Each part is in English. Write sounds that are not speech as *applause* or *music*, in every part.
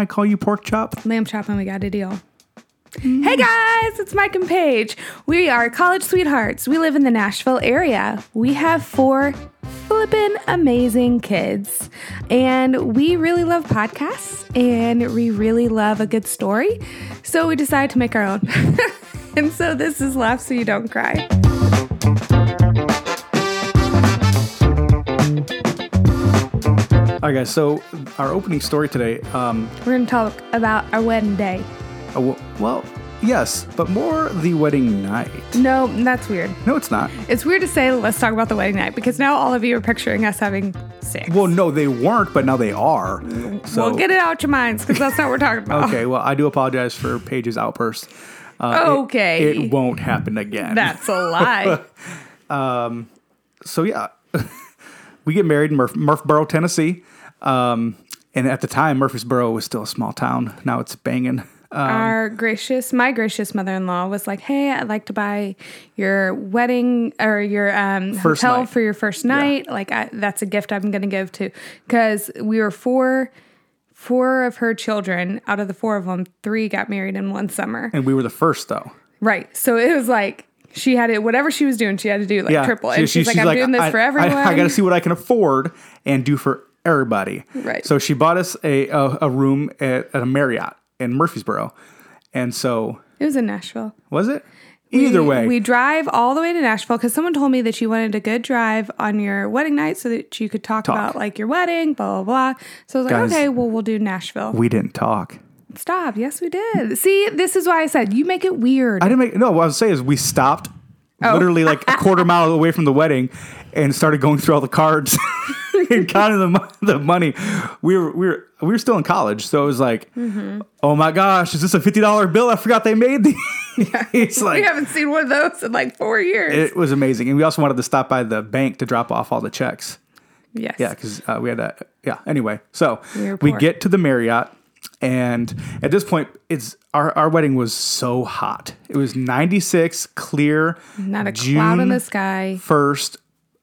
I call you pork chop? Lamb chop and we got a deal. Hey guys, it's Mike and Paige. We are college sweethearts. We live in the Nashville area. We have four flippin' amazing kids. And we really love podcasts and we really love a good story. So we decided to make our own. *laughs* and so this is Laugh So You Don't Cry. All right, guys. So our opening story today. Um, We're going to talk about our wedding day. well, yes, but more the wedding night. No, that's weird. No, it's not. It's weird to say let's talk about the wedding night because now all of you are picturing us having sex. Well, no, they weren't, but now they are. So well, get it out your minds because that's not what we're talking about. okay. Well, I do apologize for Paige's outburst. Uh, Okay. it, won't happen again. That's a *laughs* lie. um. so yeah, *laughs* we get married in Murph- Murfreesboro, Tennessee. Um, and at the time, Murfreesboro was still a small town. Now it's banging. Uh, Our gracious, my gracious mother-in-law was like, "Hey, I'd like to buy your wedding or your um, First hotel night. for your first night. Like, I, that's a gift I'm going to give to because we were four." Four of her children, out of the four of them, three got married in one summer. and we were the first though. Right. So it was like she had it, whatever she was doing, she had to do like triple. And she- she's, like, I'm doing this I, for everyone. I, got to see what I can afford and do for everybody. Right. So she bought us a a, a room at, at a Marriott in Murfreesboro, and so It was in Nashville. was it? Either We- way, we drive all the way to Nashville because someone told me that you wanted a good drive on your wedding night so that you could talk, about like your wedding, blah blah blah. So I was like, Guys. okay, well we'll do Nashville. we didn't talk. Stop. Yes, we did. See, this is why I said you make it weird. I didn't make no. What I was saying is we stopped Oh. literally like a quarter *laughs* mile away from the wedding and started going through all the cards *laughs* *laughs* and counting the, the money. We were we were we were still in college, so it was like, Mm-hmm. oh my gosh, is this a fifty dollar bill? I forgot they made these. *laughs* Yeah. it's like we haven't seen one of those in like four years. it was amazing, and we also wanted to stop by the bank to drop off all the checks. yes. Yeah, because uh, we had that. Yeah. Anyway, so We we get to the Marriott, and at this point, it's our our wedding was so hot. It was ninety six, clear, Not a June cloud in the sky. First,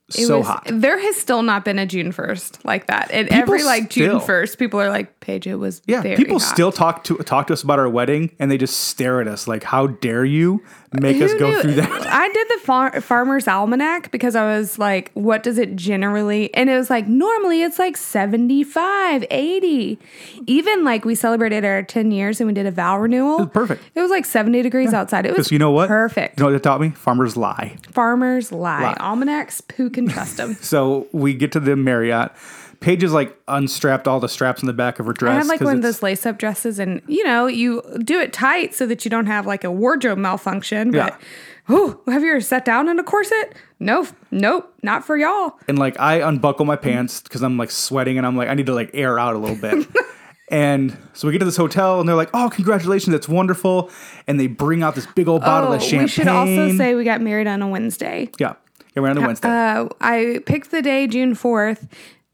It so was, hot. There has still not been a June first like that. And every like June first, people are like, Paige, it was Yeah, people hot. still talk to talk to us about our wedding, and they just stare at us like, "How dare you make us go knew- through that?" *laughs* I did the far- farmer's almanac because I was like, what does it generally? And it was like, normally it's like 75, 80. Even like we celebrated our 10 years and we did a vow renewal. perfect. It was like 70 degrees outside. It was you know what? Perfect. You know what they taught me? Farmers lie. Farmers lie. Lie. Almanacs, who can trust them? So we get to the Marriott. Paige is like unstrapped all the straps in the back of her dress. I had like one of those lace up dresses, and you know, you do it tight so that you don't have like a wardrobe malfunction. Yeah. But, oh, have you ever sat down in a corset? No, nope, not for y'all. and like I unbuckle my pants because I'm like sweating and I'm like I need to like air out a little bit. *laughs* and so we get to this hotel and they're like, "Oh, congratulations, that's wonderful!" And they bring out this big old bottle of champagne. Oh, we should also say we got married on a Wednesday. yeah, yeah, we're on a Wednesday. Uh, I picked the day June fourth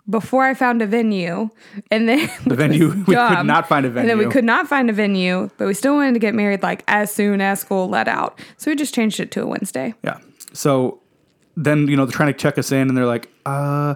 before I found a venue, and then the *laughs* venue- we could not find a venue, And then we could not find a venue, but we still wanted to get married like as soon as school let out, so we just changed it to a Wednesday. yeah. So then you know they're trying to check us in and they're like, "Uh,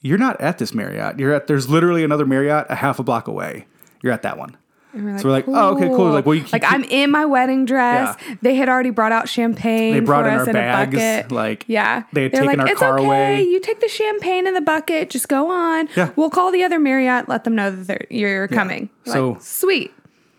you're not at this Marriott. You're at there's literally another Marriott a half a block away. You're at that one." And we're like, So we're like, "Oh, okay, cool." Like, well, you like I'm in my wedding dress. Yeah. They had already brought out champagne. They brought for in us our in bags, a bucket. like, yeah, they had They're taken like, our it's car okay. away." You take the champagne in the bucket. Just go on. Yeah. We'll call the other Marriott. Let them know that you're coming. So- like, sweet.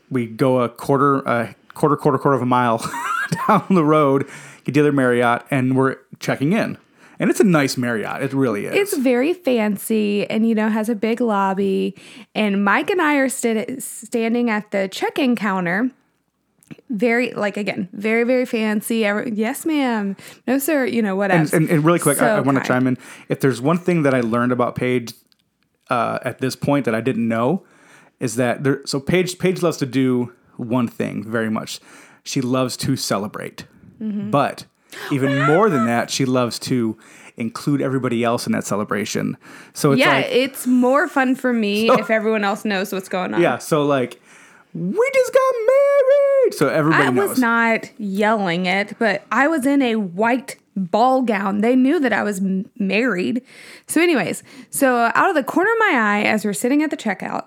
we go a quarter, a quarter, quarter, quarter of a mile *laughs* down the road, get the other Marriott, and we're checking in. And it's a nice Marriott. It really is. It's very fancy and, you know, has a big lobby. And Mike and I are st- standing at the check in counter. Very, like, again, very, very fancy. Every- yes, ma'am. No, sir. You know, whatever. and, and, and really quick, I, I want to chime in. If there's one thing that I learned about Paige uh, at this point that I didn't know, is that there. So Paige, Paige loves to do one thing very much. She loves to celebrate, Mm-hmm. but even more than that, she loves to include everybody else in that celebration. So it's yeah, like, it's more fun for me if everyone else knows what's going on. yeah. So like, we just got married. So everybody I knows. was not yelling it, but I was in a white ball gown. They knew that I was m- married. So, anyways, so out of the corner of my eye, as we're sitting at the checkout,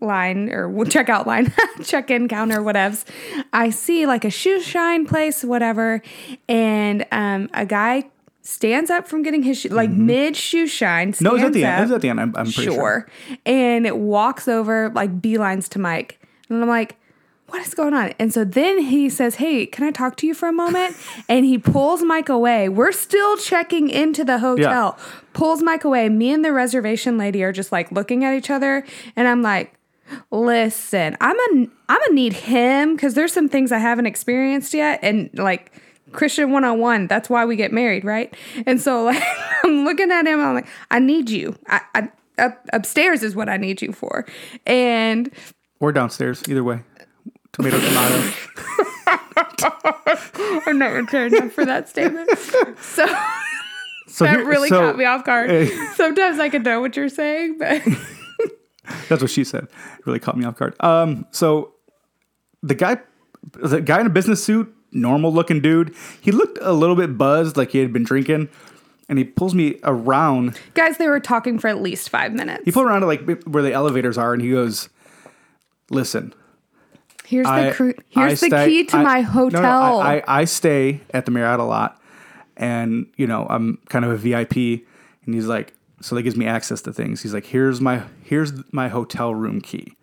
line or checkout line, *laughs* check in counter, whatevs, I see like a shoe shine place, whatever, and um, a guy stands up from getting his shoe, like mid shoe shine. Mm-hmm. No, it's at the end. It's at the end. I'm, I'm pretty sure. sure, and it walks over like beelines to Mike, and I'm like. What is going on? And so then he says, Hey, can I talk to you for a moment? *laughs* and he pulls Mike away. We're still checking into the hotel. Pulls Mike away. Me and the reservation lady are just like looking at each other. And I'm like, listen, I'm a I'm gonna need him because there's some things I haven't experienced yet, and like Christian 101, that's why we get married, right? And so *laughs* like I'm looking at him, I'm like, I need you. I, I up, upstairs is what I need you for, and Or downstairs. Either way. Tomato, tomato. *laughs* I'm not prepared enough for that statement. So So *laughs* that here- really so- caught me off guard. eh. Sometimes I can know what you're saying, but That's what she said. It really caught me off guard. Um, so the guy, the guy in a business suit, normal looking dude, he looked a little bit buzzed, like he had been drinking, and he pulls me around. guys, they were talking for at least five minutes. He pulled around to like where the elevators are, and he goes, "Listen, Here's the I, cru- I here's the stay- key to I- my no, no, hotel. I, I, I stay at the Marriott a lot, and you know I'm kind of a VIP. And he's like, so that gives me access to things. He's like, here's my here's my hotel room key.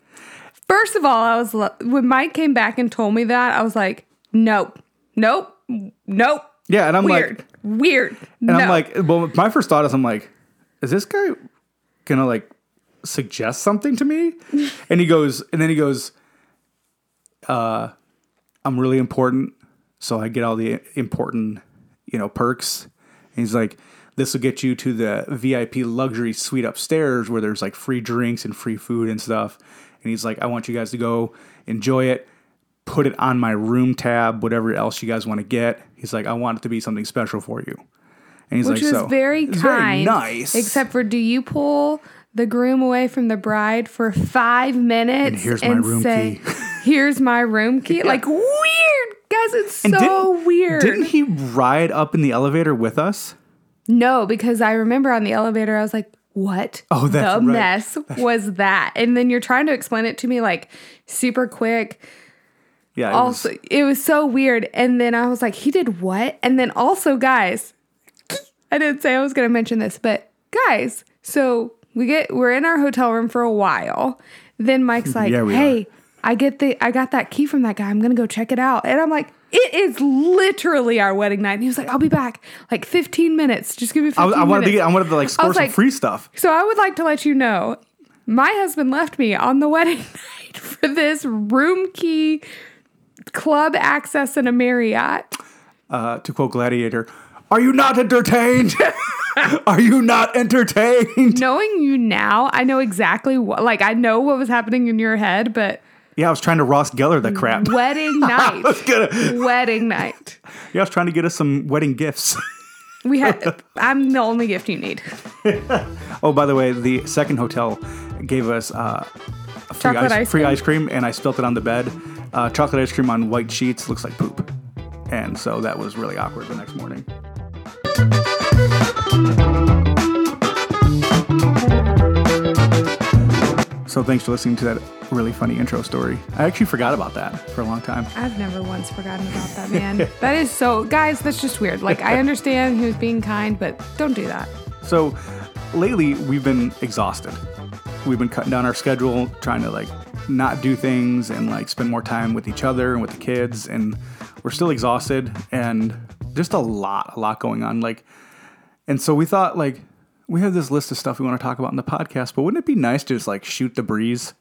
First of all, I was when Mike came back and told me that, I was like, nope, nope, nope. Yeah, and I'm weird, like, weird. and I'm like, well, my first thought is, I'm like, is this guy gonna like suggest something to me? *laughs* and he goes, and then he goes, uh, I'm really important, so I get all the important, you know, perks. And he's like, this will get you to the VIP luxury suite upstairs where there's like free drinks and free food and stuff. And he's like, I want you guys to go enjoy it. Put it on my room tab, whatever else you guys want to get. He's like, I want it to be something special for you. And he's which like, was so very kind, nice. Except for, do you pull the groom away from the bride for five minutes And here's my room say, key. *laughs* "Here's my room key"? Like weird, guys. It's And so didn't- weird. Didn't he ride up in the elevator with us? No, because I remember on the elevator, I was like, what Oh, that's the right. mess was that? And then you're trying to explain it to me like super quick. Yeah. it Also, was- it was so weird. And then I was like, he did what? And then also, guys, *laughs* I didn't say I was going to mention this, but guys, so we get we're in our hotel room for a while. Then Mike's *laughs* like, Yeah, "Hey, I get the I got that key from that guy. I'm going to go check it out." And I'm like, "It is literally our wedding night." And he was like, "I'll be back like 15 minutes. Just give me 15 I, I wanted to minutes." get. I wanted to like score some like- free stuff. So I would like to let you know, my husband left me on the *laughs* wedding night for this room key club access in a Marriott. Uh, to quote Gladiator, "Are you not entertained? *laughs* Are you not entertained?" Knowing you now, I know exactly what like I know what was happening in your head, but Yeah, I was trying to Ross Geller the crap. *laughs* wedding night. Gonna- *laughs* wedding night. yeah, I was trying to get us some wedding gifts. We had *laughs* I'm the only gift you need. oh, by the way, the second hotel gave us uh, free, ice, ice free cream? ice cream, and I spilt it on the bed. Uh, chocolate ice cream on white sheets looks like poop, and so that was really awkward the next morning. So thanks for listening to that really funny intro story. I actually forgot about that for a long time. I've never once forgotten about that man. *laughs* that is so guys, that's just weird. Like I *laughs* understand he was being kind, but don't do that. So lately we've been exhausted. We've been cutting down our schedule, trying to like not do things and like spend more time with each other and with the kids and we're still exhausted and just a lot, a lot going on. Like and so we thought like we have this list of stuff we want to talk about in the podcast, but wouldn't it be nice to just like shoot the breeze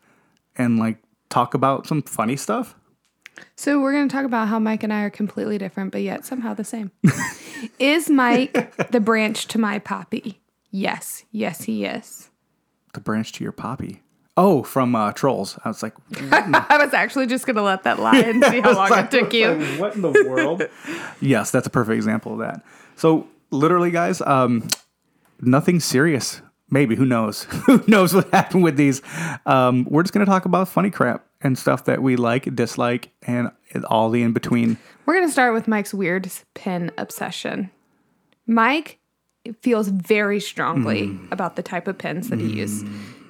and like talk about some funny stuff? So we're going to talk about how Mike and I are completely different, but yet somehow the same. *laughs* is Mike the branch to my poppy? Yes, yes, he is. The branch to your poppy. Oh, from uh, Trolls. I was like, *laughs* I was actually just going to let that lie and *laughs* see how long it took you. Like, what in the world? yes, that's a perfect example of that. So, literally, guys, um, nothing serious. Maybe who knows? *laughs* who knows what happened with these? Um, we're just gonna talk about funny crap and stuff that we like, dislike, and all the in between. We're going to start with Mike's weird pen obsession. Mike feels very strongly about the type of pens that he uses.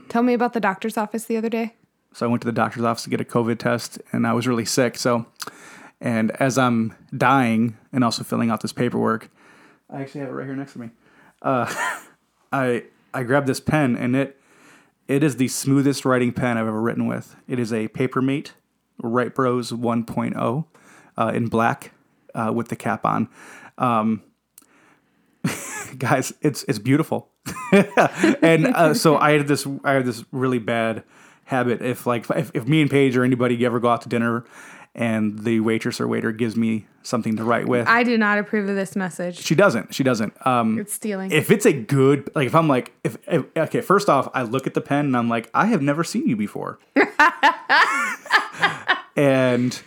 Tell me about the doctor's office the other day. So I went to the doctor's office to get a COVID test, and I was really sick. So, and as I'm dying and also filling out this paperwork, I actually have it right here next to me. Uh, *laughs* I I grabbed this pen, and it it is the smoothest writing pen I've ever written with. It is a Papermate Write Bros 1.0 uh, in black uh, with the cap on. Um, *laughs* guys, it's it's beautiful. *laughs* and uh, so I had this I had this really bad habit. If like if, if me and Paige or anybody ever go out to dinner, and the waitress or waiter gives me something to write with, I do not approve of this message. she doesn't. She doesn't. Um, It's stealing. if it's a good like if i'm like if, if okay first off i look at the pen and i'm like i have never seen you before *laughs* and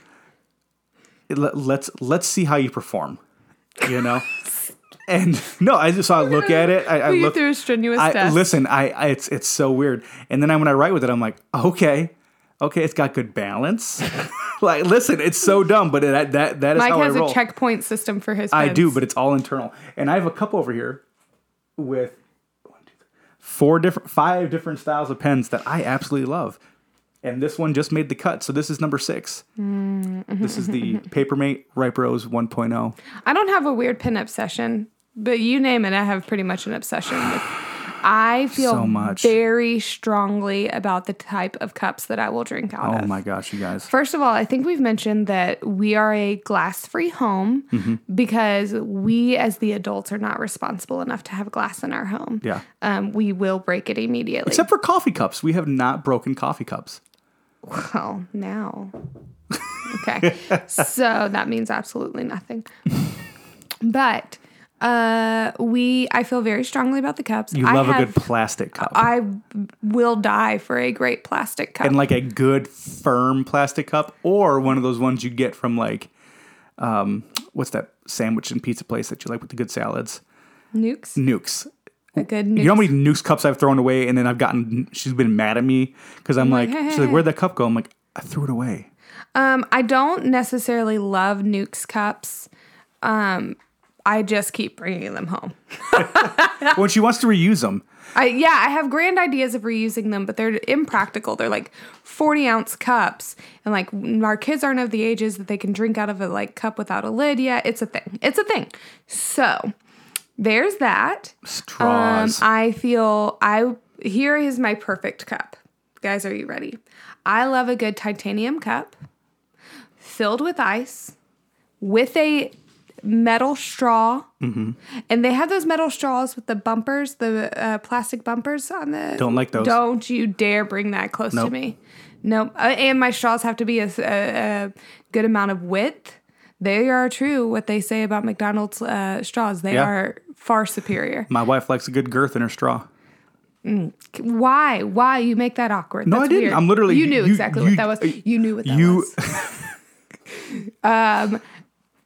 let, let's let's see how you perform you know *laughs* and no i just so i look at it i, I look through a strenuous I, test. listen I, I it's it's so weird and then I, when i write with it i'm like okay okay it's got good balance *laughs* like listen it's so dumb but that that that is Mike how has i roll a checkpoint system for his. I do, but it's all internal. And I have a couple over here with one, two, three, four different, five different styles of pens that I absolutely love. And this one just made the cut, so this is number 6 Mm-hmm. This is the *laughs* Papermate Write Bros 1.0. I don't have a weird pen obsession, but you name it, I have pretty much an obsession with. I feel So much. very strongly about the type of cups that I will drink out Oh of. my gosh, you guys! First of all, I think we've mentioned that we are a glass free home Mm-hmm. because we, as the adults, are not responsible enough to have glass in our home. Yeah. Um, we will break it immediately. Except for coffee cups, we have not broken coffee cups. well, now. *laughs* Okay. so that means absolutely nothing. *laughs* But uh, we, I feel very strongly about the cups. You love a good plastic cup, I will die for a great plastic cup. and like a good firm plastic cup, or one of those ones you get from like, um, what's that sandwich and pizza place that you like with the good salads? Newk's. Newk's. A good Newk's. You know how many Newk's cups I've thrown away, and then I've gotten. She's been mad at me because I'm like, like, she's like, where'd that cup go? I'm like, I threw it away. Um, I don't necessarily love Newk's cups. Um, I just keep bringing them home. *laughs* when she wants to reuse them, I yeah, I have grand ideas of reusing them, but they're impractical. They're like forty ounce cups, and like our kids aren't of the ages that they can drink out of a like cup without a lid yet. It's a thing. It's a thing. So there's that. Um, straws. I feel I here is my perfect cup. Guys, are you ready? I love a good titanium cup filled with ice with a metal straw. Mm-hmm. And they have those metal straws with the bumpers, the uh, plastic bumpers on the. Don't like those. Don't you dare bring that close to Nope. me. Nope. Uh, and my straws have to be a, a, a good amount of width. They are true what they say about McDonald's uh, straws. They Yeah. are far superior. my wife likes a good girth in her straw. Why? Why you make that awkward? No, I didn't. Weird. I'm literally- You knew you- exactly you- what that was. You knew what that you- was. *laughs* *laughs* Um,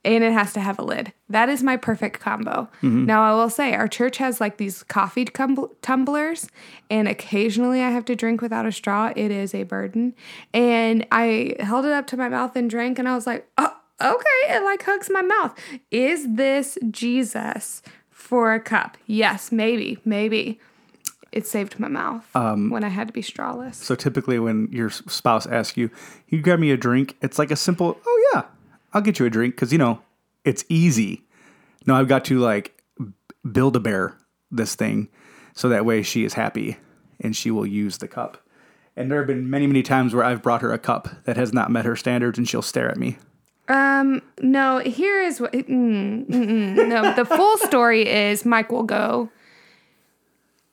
and it has to have a lid. That is my perfect combo. Mm-hmm. Now I will say our church has like these coffee tumblers, and occasionally I have to drink without a straw. It is a burden. And I held it up to my mouth and drank, and I was like, oh, okay, it like hugs my mouth. Is this Jesus for a cup? Yes, maybe, maybe. It saved my mouth Um, when I had to be strawless. So typically, when your spouse asks you, "You grab me a drink," it's like a simple, "Oh yeah, I'll get you a drink," because you know it's easy. No, I've got to like build a bear this thing, so that way she is happy and she will use the cup. And there have been many, many times where I've brought her a cup that has not met her standards, and she'll stare at me. Um, no, here is what. Mm, mm, mm, no, the full story is Mike will go,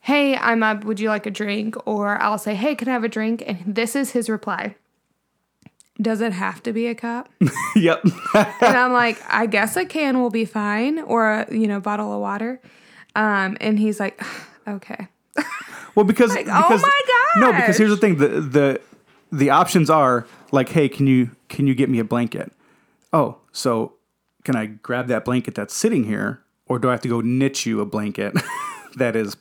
Hey, I'm up. Would you like a drink? Or I'll say, Hey, can I have a drink? And this is his reply Does it have to be a cup? *laughs* yep. and I'm like, I guess a can will be fine, or a you know bottle of water. Um, and he's like, *sighs* Okay. *laughs* Well, because oh because my god. no, because here's the thing the the the options are like, hey, can you can you get me a blanket? Oh, so can I grab that blanket that's sitting here, or do I have to go knit you a blanket *laughs* that is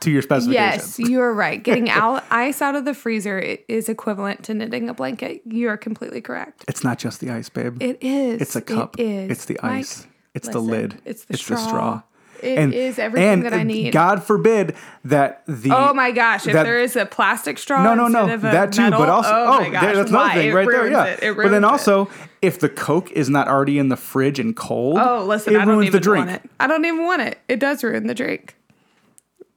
to your specifications? Yes, you're right. Getting out *laughs* ice out of the freezer is equivalent to knitting a blanket. You are completely correct. It's not just the ice, babe. It is. it's a cup. It is. It's the Mike, ice. It's the lid. It's the straw. straw. It is everything and that I need. God forbid that the Oh my gosh! If that- there is a plastic straw, no, no, no, instead of a that too. metal- but also, oh, oh, my gosh, there- that's another thing right there. Yeah, it. It but then also, if the Coke is not already in the fridge and cold, Oh, listen, it I don't ruins even the drink. want it. I don't even want it. It does ruin the drink.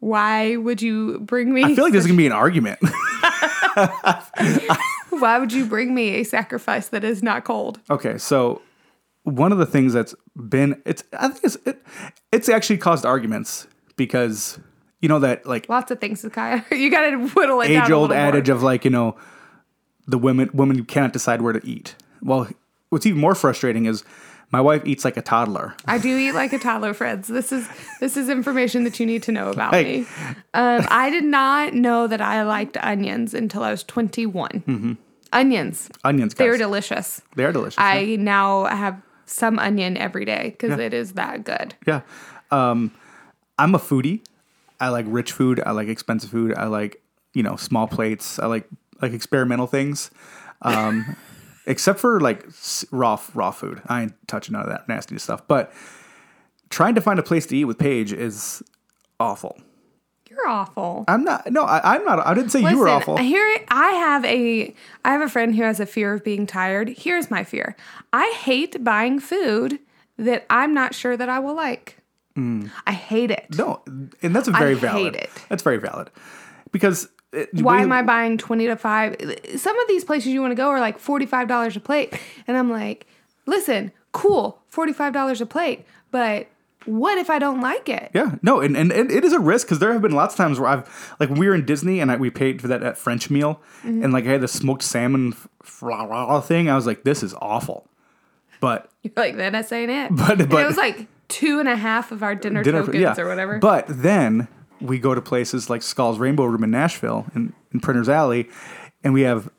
Why would you bring me? I feel like there's gonna be an argument. *laughs* Why would you bring me a sacrifice that is not cold? okay, so one of the things that's been it's I think it's it, it's actually caused arguments because you know that like Lots of things, Kaya. *laughs* You got to whittle it down. age a old little more. adage of like you know the women women cannot decide where to eat. Well, what's even more frustrating is my wife eats like a toddler. I do eat like a toddler, friends. This is this is information that you need to know about Hey. me. Um, I did not know that I liked onions until I was 21. Onions, Onions, they're delicious. they are delicious. yeah. I now have some onion every day because it is that good. Yeah. Um, I'm a foodie. I like rich food. I like expensive food. I like, you know, small plates. I like like experimental things. Um, except for like raw raw food. I ain't touching none of that nasty stuff. But trying to find a place to eat with Paige is awful. You're awful. I'm not. No, I, I'm not. I didn't say you were awful. Here, I have a I have a friend who has a fear of being tired. Here's my fear: I hate buying food that I'm not sure that I will like. I hate it. Mm. no, and that's a very hate valid. it. That's very valid because. Why am I buying twenty to five? Some of these places you want to go are like forty five dollars a plate, and I'm like, listen, cool, forty five dollars a plate, but what if I don't like it? Yeah, no, and, and, and it is a risk because there have been lots of times where I've like when we were in Disney and I, we paid for that, that French meal Mm-hmm. and like I had the smoked salmon thing. I was like, this is awful, but *laughs* You're like, then that ain't it. But- And but- it was like two and a half of our dinner, dinner tokens yeah, or whatever. But then we go to places like Skull's Rainbow Room in Nashville in, in Printer's Alley, and we have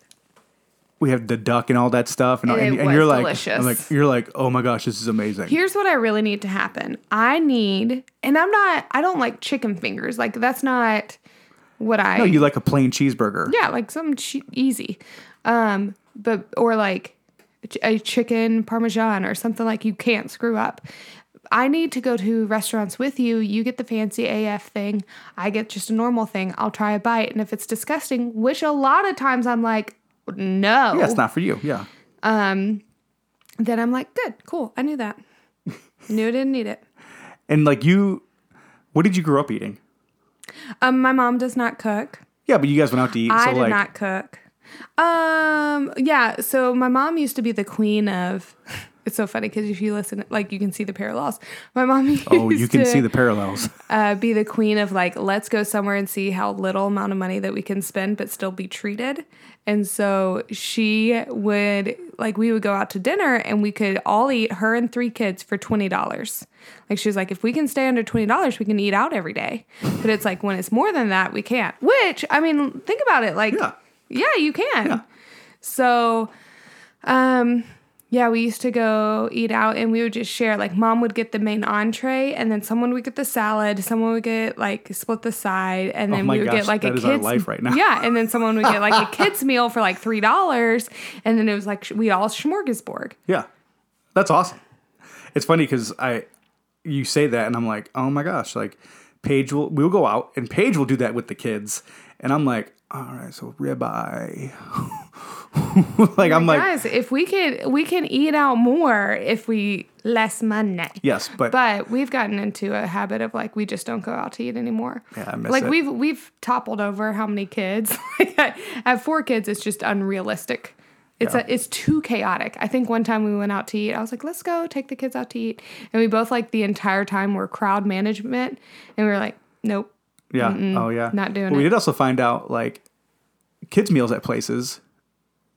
we have the duck and all that stuff, and, And and, you're like, like you're like, oh my gosh, this is amazing. Here's what I really need to happen. I need, and I'm not, I don't like chicken fingers. Like that's not what I. no, you like a plain cheeseburger. yeah, like some che- easy, um, but or like a chicken parmesan or something like you can't screw up. I need to go to restaurants with you. You get the fancy AF thing. I get just a normal thing. I'll try a bite, and if it's disgusting, which a lot of times I'm like, no, yeah, it's not for you. Yeah, Um, then I'm like, good, cool. I knew that. knew I didn't need it. and like you, what did you grow up eating? Um, my mom does not cook. Yeah, but you guys went out to eat. I so did like, not cook. Um, yeah. So my mom used to be the queen of. It's so funny because if you listen, like you can see the parallels. My mom used *laughs* oh, you can to, see the parallels. uh, be the queen of like let's go somewhere and see how little amount of money that we can spend but still be treated. And so she would like we would go out to dinner and we could all eat her and three kids for twenty dollars. Like she was like, if we can stay under twenty dollars, we can eat out every day. But it's like when it's more than that, we can't. Which I mean, think about it. Like, Yeah. yeah, you can. Yeah. So, um, yeah, we used to go eat out and we would just share. Like, mom would get the main entree, and then someone would get the salad. Someone would get like split the side, and oh then Oh we would gosh, get like a that is our kids life right now. Yeah, and then someone would get like a *laughs* kids meal for like three dollars, and then it was like we all smorgasbord. Yeah, that's awesome. It's funny because I, you say that, and I'm like, oh my gosh, like Paige will we'll go out, and Paige will do that with the kids, and I'm like, all right, so ribeye. *laughs* *laughs* like I'm like, Guys, if we could, we can eat out more if we less money. yes, but, But we've gotten into a habit of like we just don't go out to eat anymore. Yeah, I miss like it. we've we've toppled over how many kids. *laughs* I have four kids. It's just unrealistic. It's Yeah. a, it's too chaotic. I think one time we went out to eat. I was like, let's go take the kids out to eat, and we both like the entire time were crowd management, and we were like, nope. yeah, oh yeah, not doing it. We did also find out like kids meals at places,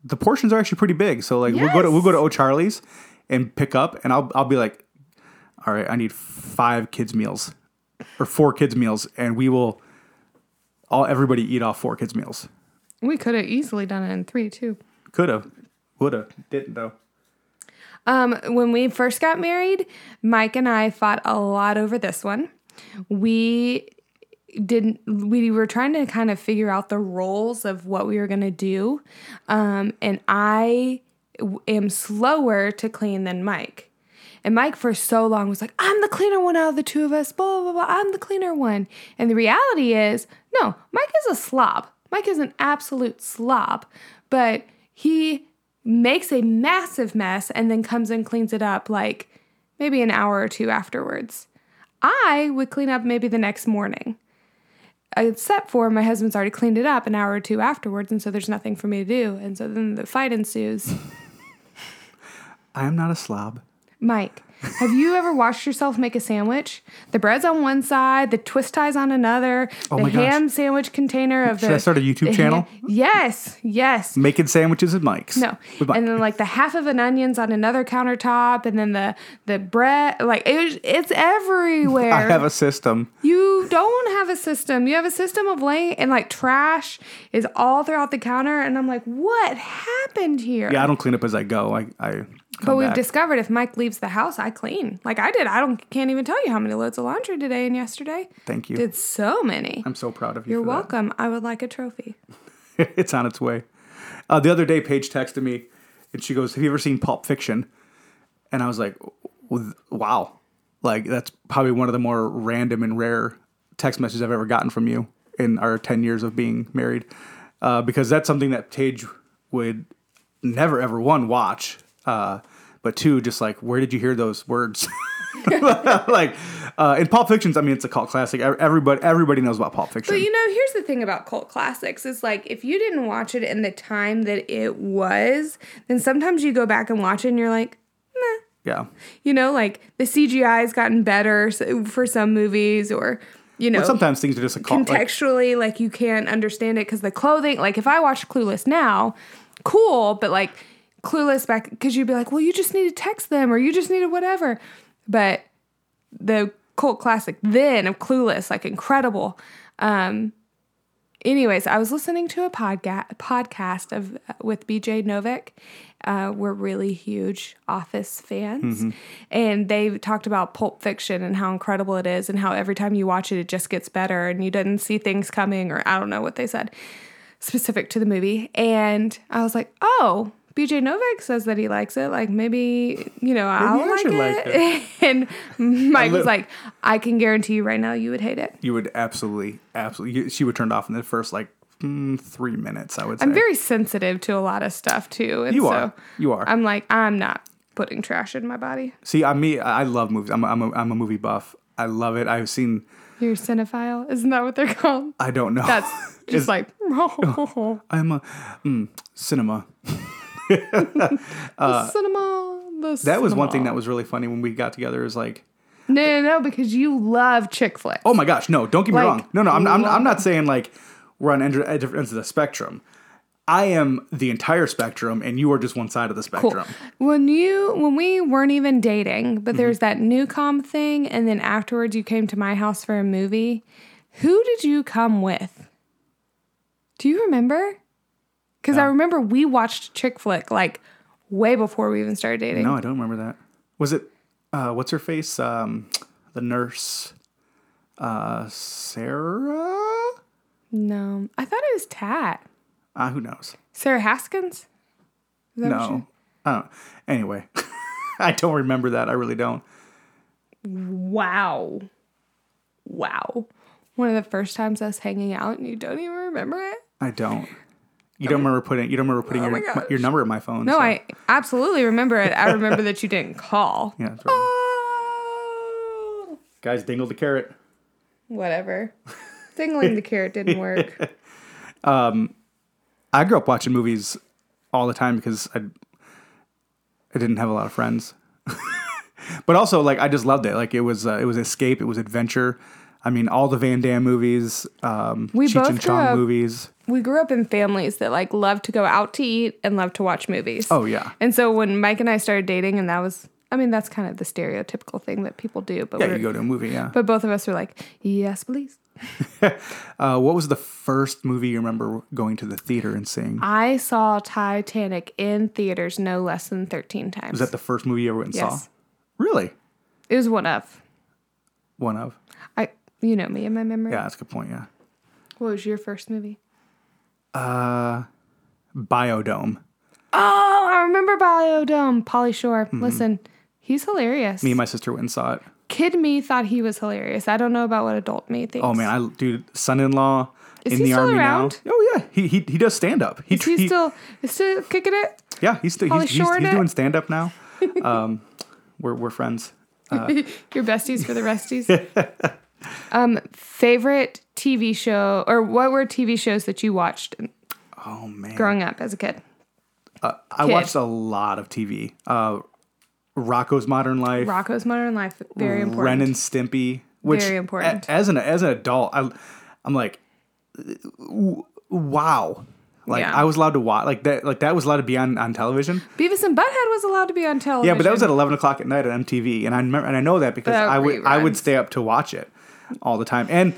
the portions are actually pretty big. So like we'll go to we'll go to O'Charley's and pick up, and I'll I'll be like, all right, I need five kids meals or four kids meals, and we will all everybody eat off four kids meals. We could have easily done it in three too. Could have, would have, didn't though. Um, when we first got married, Mike and I fought a lot over this one. We didn't we were trying to kind of figure out the roles of what we were going to do. Um, and I am slower to clean than Mike. And Mike, for so long, was like, I'm the cleaner one out of the two of us, blah, blah, blah, I'm the cleaner one. And the reality is, no, Mike is a slob. Mike is an absolute slob, but he makes a massive mess and then comes and cleans it up like maybe an hour or two afterwards. I would clean up maybe the next morning. Except for my husband's already cleaned it up an hour or two afterwards, and so there's nothing for me to do. And so then the fight ensues. *laughs* I am not a slob. Mike, have you ever watched yourself make a sandwich? The bread's on one side, the twist tie's on another, Oh the my gosh. ham sandwich container of Should the. I start a YouTube *laughs* channel? ham- yes, yes. Making sandwiches at Mike's. No, Mike. and then like the half of an onion's on another countertop, and then the the bread, like it, it's everywhere. I have a system. You don't have a system. You have a system of laying and like trash is all throughout the counter, and I'm like, what happened here? Yeah, I don't clean up as I go. I, I but we've back. discovered if Mike leaves the house, I clean. Like I did. I don't can't even tell you how many loads of laundry today and yesterday. Thank you. Did so many. I'm so proud of you. You're for that. welcome. I would like a trophy. *laughs* it's on its way. Uh, the other day, Paige texted me, and she goes, "Have you ever seen Pulp Fiction?" And I was like, "Wow, like that's probably one of the more random and rare text messages I've ever gotten from you in our ten years of being married, uh, because that's something that Paige would never ever one watch, uh, but two, just like where did you hear those words?" *laughs* like uh, in Pulp Fiction's, I mean, it's a cult classic. Everybody, everybody knows about Pulp Fiction. But you know, here's the thing about cult classics is like if you didn't watch it in the time that it was, then sometimes you go back and watch it and you're like, nah. yeah. You know, like the CGI has gotten better for some movies, or you know, But sometimes things are just a cult. like- contextually, like, you can't understand it because the clothing. Like if I watch Clueless now, cool, but like Clueless back because you'd be like, well, you just need to text them or you just needed whatever. But the cult classic then of Clueless, like incredible. Um, anyways, I was listening to a podga- podcast of with BJ Novak. Uh, we're really huge Office fans, and they talked about Pulp Fiction and how incredible it is, and how every time you watch it, it just gets better, and you didn't see things coming, or I don't know what they said specific to the movie. And I was like, oh. BJ Novak says that he likes it. Like maybe you know I'll I like, should it. like *laughs* and Mike was like, I can guarantee you right now you would hate it. You would absolutely, absolutely. She would turn it off in the first like mm, three minutes. I would say. I'm very sensitive to a lot of stuff too. And You so are. You are. I'm like, I'm not putting trash in my body. See, I me, I love movies. I'm a, I'm a, I'm a movie buff. I love it. I've seen. You're a cinephile. Isn't that what they're called? I don't know. That's *laughs* just like *laughs* I'm a mm, cinema. *laughs* the cinema. The That was one thing that was really funny when we got together. Is like, No, no, no, because you love chick flicks. oh my gosh, no, don't get me Like, wrong. No, no, I'm, I'm, I'm not saying like we're on different ends of the spectrum. I am the entire spectrum, and you are just one side of the Cool. spectrum. When you when we weren't even dating, but Mm-hmm. there's that newcom thing, and then afterwards you came to my house for a movie. Who did you come with? Do you remember? Because I remember we watched chick flick like way before we even started dating. No, I don't remember that. Was it? Uh, what's her face? Um, the nurse, uh, Sarah. No, I thought it was Tat. Uh, who knows? Sarah Haskins. Is that what she- No. I don't. Anyway, *laughs* I don't remember that. I really don't. Wow. Wow. One of the first times us hanging out and you don't even remember it? I don't. You don't remember putting. You don't remember putting Oh your your number in my phone. No, so- I absolutely remember it. I *laughs* remember that you didn't call. Yeah. That's right. Oh, Guys, dingle the carrot. whatever. *laughs* Dingling the carrot didn't work. *laughs* um, I grew up watching movies all the time because I I didn't have a lot of friends. but also like I just loved it. Like it was uh, it was escape, it was adventure. I mean, all the Van Damme movies, um, We Cheech both and grew Chong up- movies. We grew up in families that like love to go out to eat and love to watch movies. Oh yeah, And so when Mike and I started dating, and that was, I mean, that's kind of the stereotypical thing that people do. But yeah. You go to a movie, yeah. but both of us were like, yes, please. *laughs* Uh, what was the first movie you remember going to the theater and seeing? I saw Titanic in theaters no less than 13 times. Was that the first movie you ever went and Yes. saw? Really? it was one of. One of. You know me and my memory. Yeah, that's a good point. Yeah. What was your first movie? Uh, Biodome. Oh, I remember Biodome. Pauly Shore. Listen, He's hilarious. Me and my sister went and saw it. Kid me thought he was hilarious. I don't know about what adult me thinks. Oh man, I dude, son-in-law Is in he the still army around? now. Oh yeah, he he he does stand up. He, Is he, he- still is still kicking it? yeah, he's still he's, he's, he's doing stand up now. *laughs* Um, we're we're friends. *laughs* Your besties for the resties. *laughs* um, favorite TV show or what were TV shows that you watched Oh man, growing up as a kid? I kid. watched a lot of TV. Uh, Rocko's Modern Life, Rocko's Modern Life, very important. Ren and Stimpy. Which Very important. a- as an as an adult, I, I'm like, wow. Like Yeah. I was allowed to watch like that. Like that was allowed to be on, on television. Beavis and Butthead was allowed to be on television. Yeah, but that was at eleven o'clock at night on MTV, and I remember, and I know that because The I would I would stay up to watch it all the time, and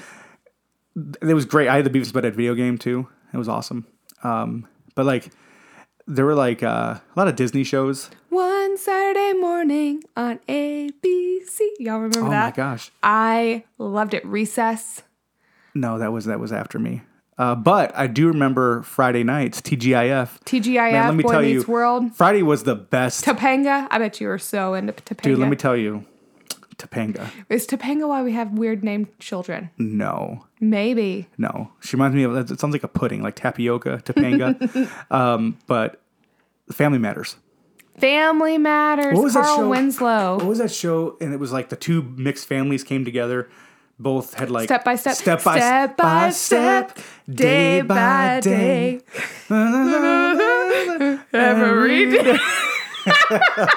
it was great. I had the Beavis Butthead video game too. It was awesome. Um, but like, there were like uh, a lot of Disney shows. One Saturday morning on ABC. Y'all remember Oh that? Oh my gosh, I loved it. Recess. no, that was that was after me. Uh, but I do remember Friday nights TGIF. TGIF, Man, let me Boy tell Meets you, World. Friday was the best. Topanga. I bet you were so into Topanga. Dude, let me tell you, Topanga. Is Topanga why we have weird named children? No, Maybe. No, she reminds me of. It sounds like a pudding, like tapioca, topanga. *laughs* um, but Family Matters. Family Matters. What was that show? Winslow. What was that show? And it was like the two mixed families came together. Both had like Step by step, step by step by step, day by day. *laughs* Every day. *laughs*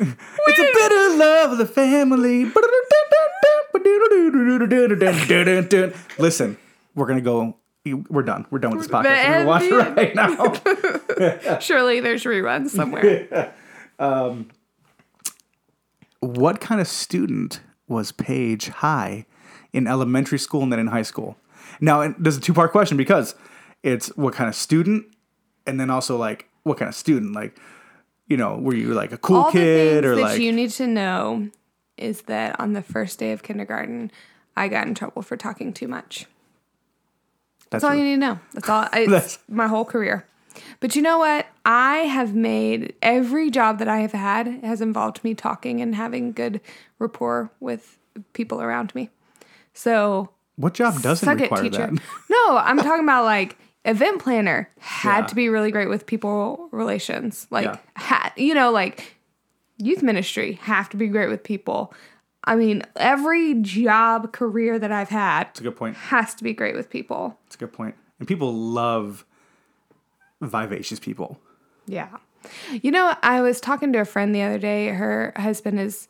It's a better love of the family. Listen, we're gonna go. We're done. We're done with this podcast. We're gonna watch it right now. *laughs* Surely there's reruns somewhere. *laughs* Um, what kind of student was Paige High in elementary school and then in high school? Now, there's a two part question because it's what kind of student, and then also like what kind of student. Like, you know, were you like a cool All the kid or that like you need to know is that on the first day of kindergarten, I got in trouble for talking too much. That's all you need to know. That's all. *laughs* It's That's- my whole career. But you know what? I have made every job that I have had has involved me talking and having good rapport with people around me. So what job doesn't it, require teacher. that? *laughs* No, I'm talking about like event planner had Yeah. to be really great with people relations. Like Yeah. ha- you know, like youth ministry have to be great with people. I mean, every job career that I've had it's a good point. has to be great with people. It's a good. And people love vivacious people. Yeah. You know, I was talking to a friend the other day. Her husband is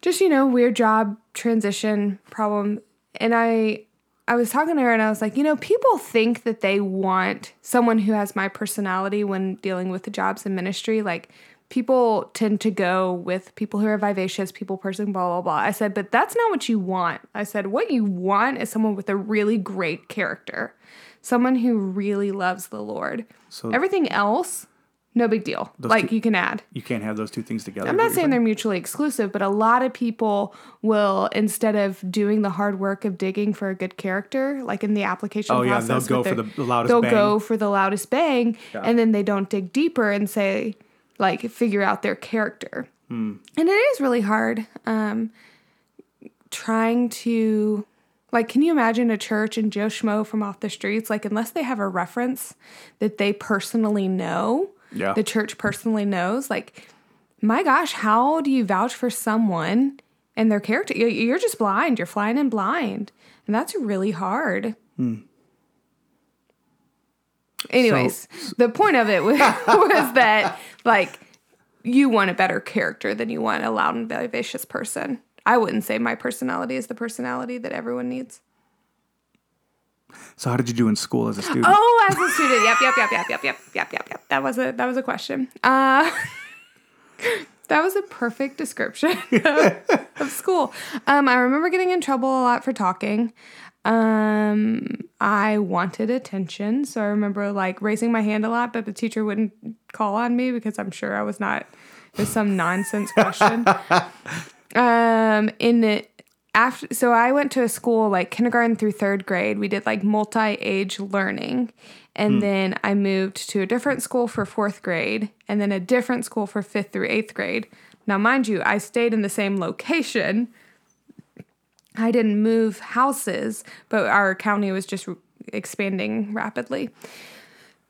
just, you know, weird job transition problem. And I I was talking to her and I was like, you know, people think that they want someone who has my personality when dealing with the jobs in ministry. Like people tend to go with people who are vivacious, people person, blah, blah, blah. I said, but that's not what you want. I said, what you want is someone with a really great character, someone who really loves the Lord. So Everything else, no big deal. like two- you can add. you can't have those two things together. I'm not saying they're mutually exclusive, but a lot of people will, instead of doing the hard work of digging for a good character, like in the application Oh, yeah, process, they'll go for their- the- the loudest They'll bang. go for the loudest bang, and then they don't dig deeper and say, like, figure out their character. Hmm. And it is really hard. Um, trying to like can you imagine a church and joe schmo from off the streets like unless they have a reference that they personally know Yeah. the church personally knows like my gosh how do you vouch for someone and their character You- you're just blind you're flying in blind and that's really hard hmm. anyways the point of it was, *laughs* was that like you want a better character than you want a loud and vivacious person. I wouldn't say my personality is the personality that everyone needs. So how did you do in school as a student? Oh, as a student, yep, yep, yep, yep, yep, yep, yep, yep, yep. That was a that was a question. Uh, *laughs* that was a perfect description *laughs* of school. Um, I remember getting in trouble a lot for talking. Um, I wanted attention, so I remember like raising my hand a lot, but the teacher wouldn't call on me because I'm sure I was not. It was some nonsense question. *laughs* um, in the after, so I went to a school like kindergarten through third grade. We did like multi-age learning, and hmm. then I moved to a different school for fourth grade, and then a different school for fifth through eighth grade. Now, mind you, I stayed in the same location. I didn't move houses, but our county was just expanding rapidly.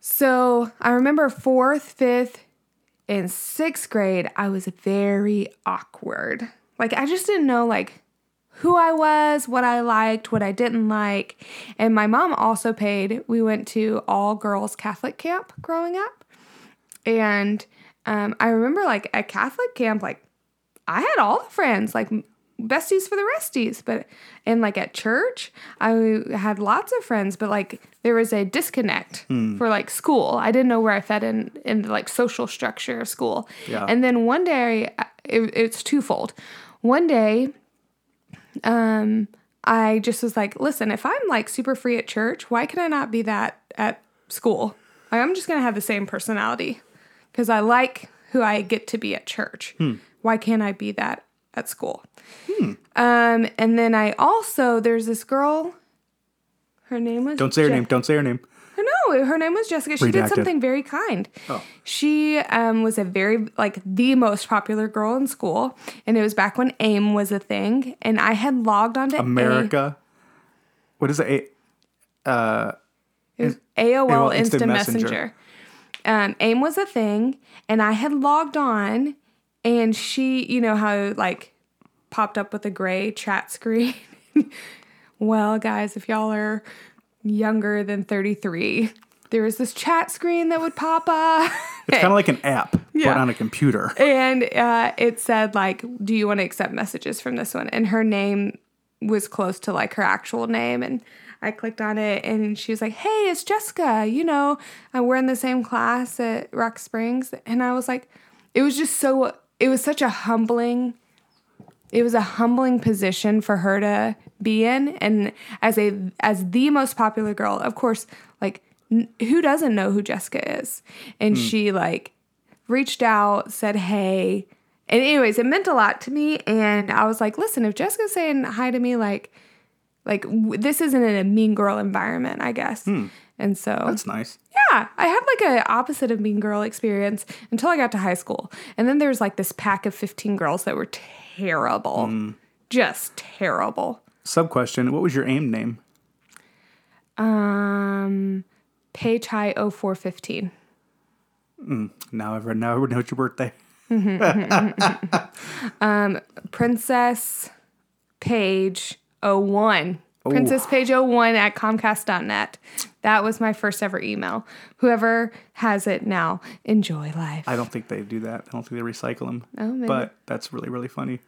So I remember fourth, fifth, and sixth grade, I was very awkward. Like I just didn't know like who I was, what I liked, what I didn't like. And my mom also paid. We went to all girls Catholic camp growing up. And um, I remember like at Catholic camp, like I had all the friends, like besties for the resties. But and like at church, I had lots of friends, but like there was a disconnect for like school. I didn't know where I fit in in the like social structure of school. Yeah. And then one day, it, it's twofold. One day, um, I just was like, listen, if I'm like super free at church, why can I not be that at school? Like, I'm just gonna have the same personality because I like who I get to be at church. Why can't I be that at school? Um, and then I also there's this girl. Her name was Don't say her Je- name. Don't say her name. No, her name was Jessica. She did something very kind. Oh. She um, was a very like the most popular girl in school, and it was back when AIM was a thing. And I had logged onto America. What is it? A- It was AOL, AOL Instant, Instant Messenger. Messenger. Um, AIM was a thing, and I had logged on, and she, you know how like popped up with a gray chat screen. *laughs* well, guys, if y'all are younger than 33, there was this chat screen that would pop up. It's kind of like an app, Yeah. but on a computer. and uh, it said like do you want to accept messages from this one and her name was close to like her actual name and i clicked on it and she was like hey it's jessica you know uh, we're in the same class at rock springs and i was like it was just so it was such a humbling it was a humbling position for her to be in and as a as the most popular girl of course like n- who doesn't know who jessica is and hmm. she like reached out said hey and anyways it meant a lot to me and i was like listen if jessica's saying hi to me like like w- this isn't in a mean girl environment i guess hmm. and so That's nice. yeah, I had like a opposite of mean girl experience until I got to high school. And then there was like this pack of 15 girls that were terrible. Just terrible. Sub question: What was your AIM name? Um High 0415. Now I've now I know it's your birthday. *laughs* *laughs* um, Princess Paige 01. Princess Paige 01 at Comcast.net. That was my first ever email. Whoever has it now, enjoy life. I don't think they do that. I don't think they recycle them. Oh, maybe. But that's really really funny.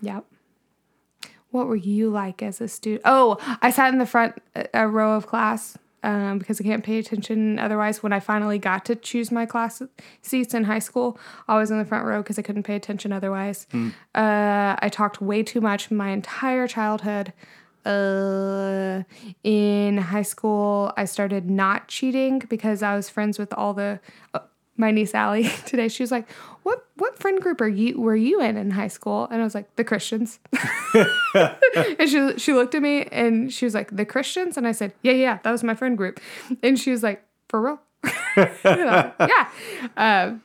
Yep. What were you like as a student? Oh, I sat in the front uh, a row of class um, because I can't pay attention otherwise. When I finally got to choose my class seats in high school, I was in the front row because I couldn't pay attention otherwise. Uh, I talked way too much my entire childhood. Uh, in high school, I started not cheating because I was friends with all the. Uh, my niece Allie *laughs* today, she was like, "What what friend group are you were you in in high school?" And I was like, "The Christians." *laughs* and she she looked at me and she was like, "The Christians?" And I said, "Yeah, yeah, that was my friend group." And she was like, "For real?" *laughs* Like, yeah. Um,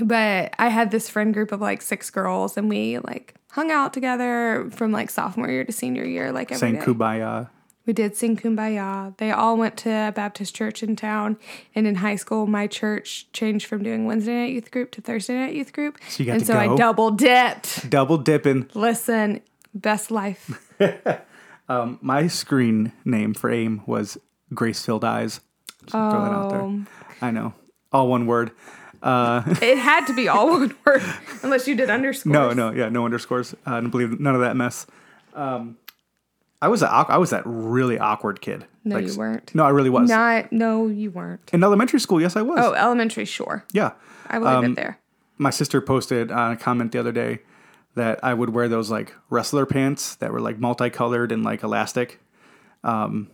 but I had this friend group of like six girls, and we like hung out together from like sophomore year to senior year, like every Saying day. kumbaya. We did sing Kumbaya. They all went to a Baptist church in town. And in high school, my church changed from doing Wednesday night youth group to Thursday night youth group. So you got and to so I double dipped. Double dipping. Listen, best life. *laughs* My screen name for AIM was Grace Filled Eyes. Just throw that out there. Um, I know. All one word. *laughs* it had to be all one word, unless you did underscores. No, no, yeah, no underscores. I don't believe none of that mess. Um, I was a, I was that really awkward kid. No, Like, you weren't. No, I really was. Not, no, you weren't. In elementary school, yes, I was. Oh, elementary, sure. Yeah. I will leave it there. My sister posted on a comment the other day that I would wear those like wrestler pants that were like multicolored and like elastic um,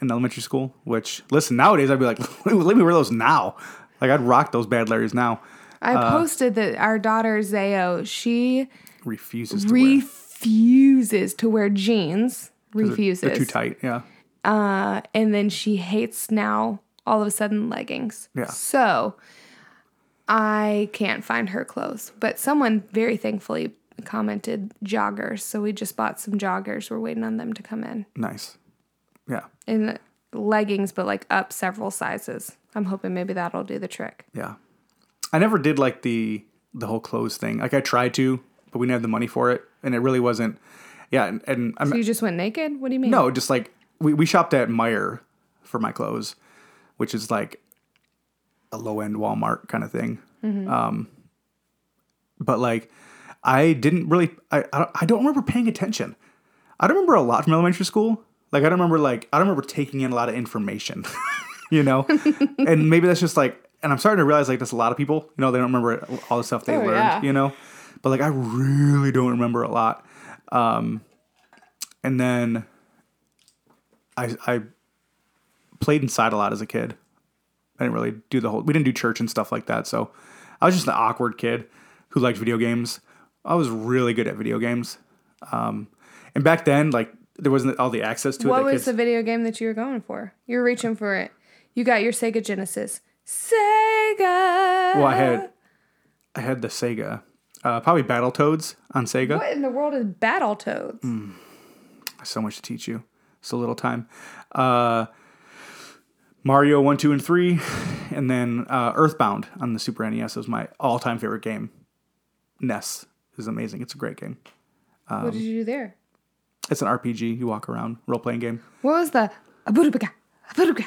in elementary school. Which, listen, nowadays I'd be like, *laughs* let me wear those now. Like I'd rock those bad Larrys now. I uh, posted that our daughter Zayo, she Refuses to wear. refuses to wear jeans. Refuses. They're too tight. Yeah. Uh, and then she hates now all of a sudden leggings. Yeah. So I can't find her clothes, but someone very thankfully commented joggers, so we just bought some joggers. We're waiting on them to come in. Nice. Yeah. In leggings, but like up several sizes. I'm hoping maybe that'll do the trick. Yeah. I never did like the the whole clothes thing. Like I tried to, but we didn't have the money for it, and it really wasn't. Yeah, and, and I'm So you just went naked? What do you mean? no, just like we we shopped at Meijer for my clothes, which is like a low end Walmart kind of thing. Um, but like I didn't really. I I don't, I don't remember paying attention. I don't remember a lot from elementary school. Like I don't remember like I don't remember taking in a lot of information. *laughs* you know, and maybe that's just like. And I'm starting to realize like that's a lot of people. You know, they don't remember all the stuff they Oh, learned. yeah. You know, but like I really don't remember a lot. Um, and then I I played inside a lot as a kid. I didn't really do the whole. We didn't do church and stuff like that. So I was just an awkward kid who liked video games. I was really good at video games. Um, and back then, like there wasn't all the access to What it. What was the video game that you were going for? You were reaching for it. You got your Sega Genesis. Sega. well, I had I had the Sega, uh, probably Battletoads on Sega. What in the world is Battletoads? Mm. So much to teach you. So little time. Uh, Mario one, two, and three, *sighs* and then uh, Earthbound on the Super NES was my all-time favorite game. NES is amazing. It's a great game. what um, did you do there? It's an RPG. You walk around, role-playing game. What was the Abudubaga? Abudubaga.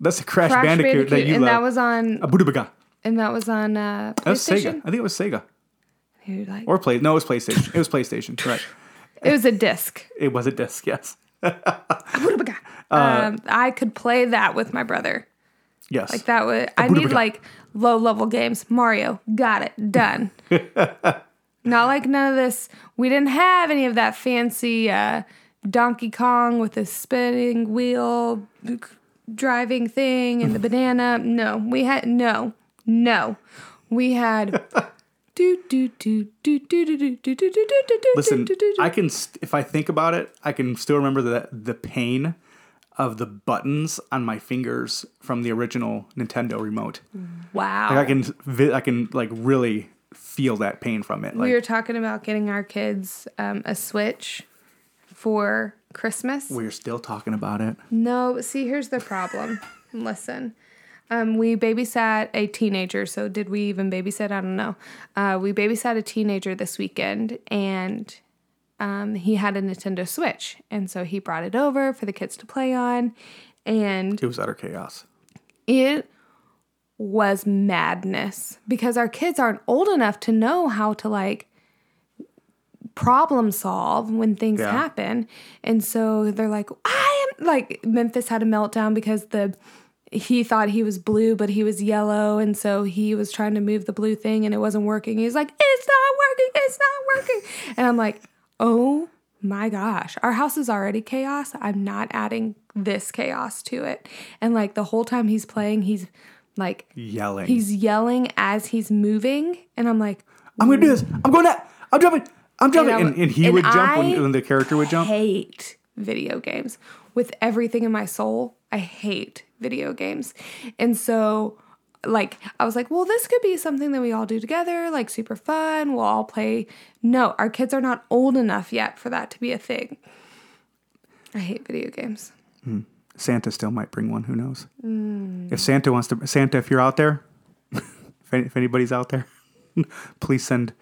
That's a Crash, Crash Bandicoot, Bandicoot, that you and love. that was on Abudubaga. and that was on uh, That was Sega. I think it was Sega You're like- or play. No, it was PlayStation. it was PlayStation. Right. *laughs* It was a disc. It was a disc. Yes. *laughs* Abudubaga. Uh, um, I could play that with my brother. Yes. Like that was I need like low level games. Mario, got it, done. *laughs* Not like none of this. We didn't have any of that fancy uh, Donkey Kong with the spinning wheel driving thing and the banana. No, we had no, no. We had. Listen, I can if I think about it, I can still remember the the pain of the buttons on my fingers from the original Nintendo remote. Wow! Like I can, I can like really feel that pain from it. Like we were talking about getting our kids um, a Switch for Christmas. we're still talking about it. No, see, here's the problem. *laughs* Listen, um, we babysat a teenager. So, did we even babysit? I don't know. Uh, we babysat a teenager this weekend, and um, he had a Nintendo Switch. And so he brought it over for the kids to play on. And It was utter chaos. it was madness because our kids aren't old enough to know how to like problem solve when things Yeah. happen. And so they're like, I am like Memphis had a meltdown because the he thought he was blue, but he was yellow. And so he was trying to move the blue thing and it wasn't working. He's like, It's not working, it's not working. And I'm like, Oh my gosh, our house is already chaos. I'm not adding this chaos to it. And like the whole time he's playing, he's like Yelling. he's yelling as he's moving. And I'm like, I'm gonna do this. I'm going that. I'm jumping. I'm jumping. I'm- And, and he and would jump when, when the character would jump. hate video games with everything in my soul. I hate video games. And so like I was like, well, this could be something that we all do together, like super fun. We'll all play. No, our kids are not old enough yet for that to be a thing. I hate video games. Hmm. Santa still might bring one. Who knows? Mm. If Santa wants to, Santa, if you're out there, *laughs* if, any, if anybody's out there, *laughs* please send,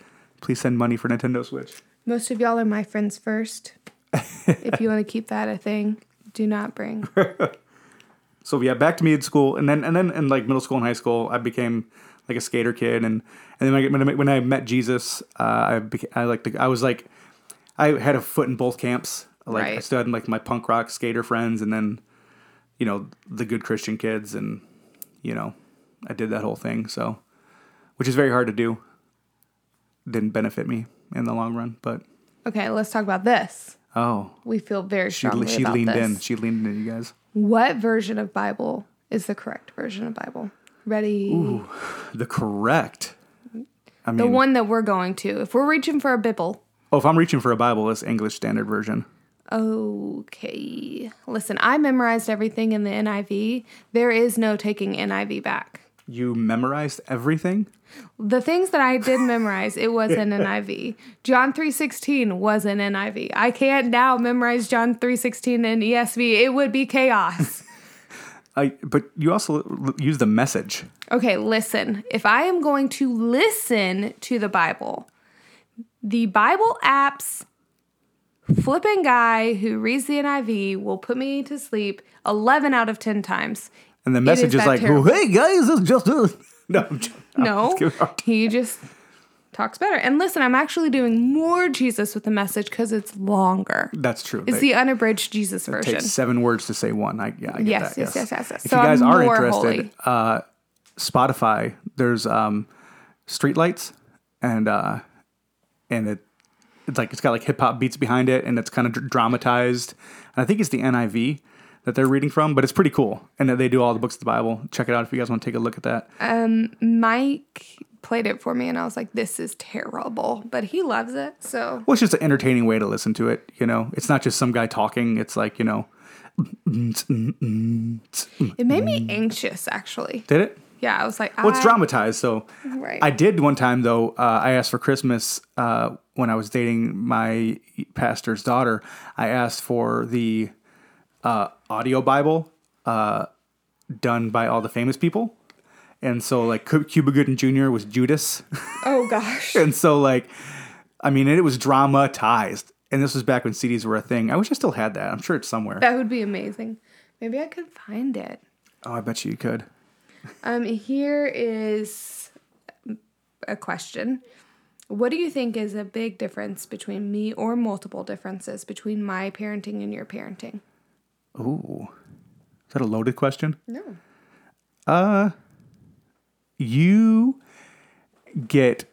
please send money for Nintendo Switch. Most of y'all are my friends first. *laughs* if you want to keep that a thing, do not bring. So yeah, back to me in school, and then and then in like middle school and high school, I became like a skater kid, and and then when I, when I, when I met Jesus, uh, I became, I like I was like, I had a foot in both camps. Like I Right. still had like my punk rock skater friends, and then, you know, the good Christian kids, and you know, I did that whole thing. So, which is very hard to do. Didn't benefit me in the long run, but Okay, let's talk about this. oh, We feel very she strongly she about leaned this. in. She leaned in, you guys. What version of Bible is the correct version of Bible? Ready? Ooh, The correct. I mean, the one that we're going to. If we're reaching for a Bible, Oh, if I'm reaching for a Bible, it's English Standard Version. Okay. Listen, I memorized everything in the NIV. There is no taking NIV back. you memorized everything. The things that I did memorize, it was an NIV. John 3.16 was an NIV. I can't now memorize John 3.16 in ESV. It would be chaos. *laughs* I, but you also l- use the message. Okay, listen. If I am going to listen to the Bible, the Bible apps flipping guy who reads the NIV will put me to sleep 11 out of 10 times. And the message is, that like, well, hey guys, it's just a. *laughs* No, I'm joking. I'm No, just *laughs* he just talks better. And listen, I'm actually doing more Jesus with the message because it's longer. That's true. It's They- the unabridged Jesus It version. takes seven words to say one. I, yeah, I get Yes, that. yes, yes, yes, yes. If So you guys I'm are interested, uh, Spotify, there's um, streetlights, and uh, and it it's like it's got like hip hop beats behind it, and it's kind of dr- dramatized. And I think it's the NIV that they're reading from, but it's pretty cool. And they do all the books of the Bible. Check it out if you guys want to take a look at that. Um, Mike played it for me, and I was like, "This is terrible," but he loves it. So Well, it's just an entertaining way to listen to it. You know, it's not just some guy talking. It's like you know, it made me anxious. Actually, did it? Yeah, I was like, Well, it's I- dramatized. So Right. I did one time though. Uh, I asked for Christmas uh, when I was dating my pastor's daughter. I asked for the uh, audio Bible uh, done by all the famous people, and so like Cuba Gooding Jr. was Judas, Oh gosh. *laughs* and so like, I mean, it was dramatized. And this was back when CDs were a thing. I wish I still had that. I'm sure it's somewhere. That would be amazing. Maybe I could find it. Oh, I bet you you could. Um, here is a question. What do you think is a big difference between me or multiple differences between my parenting and your parenting? Ooh, is that a loaded question? No. Uh you get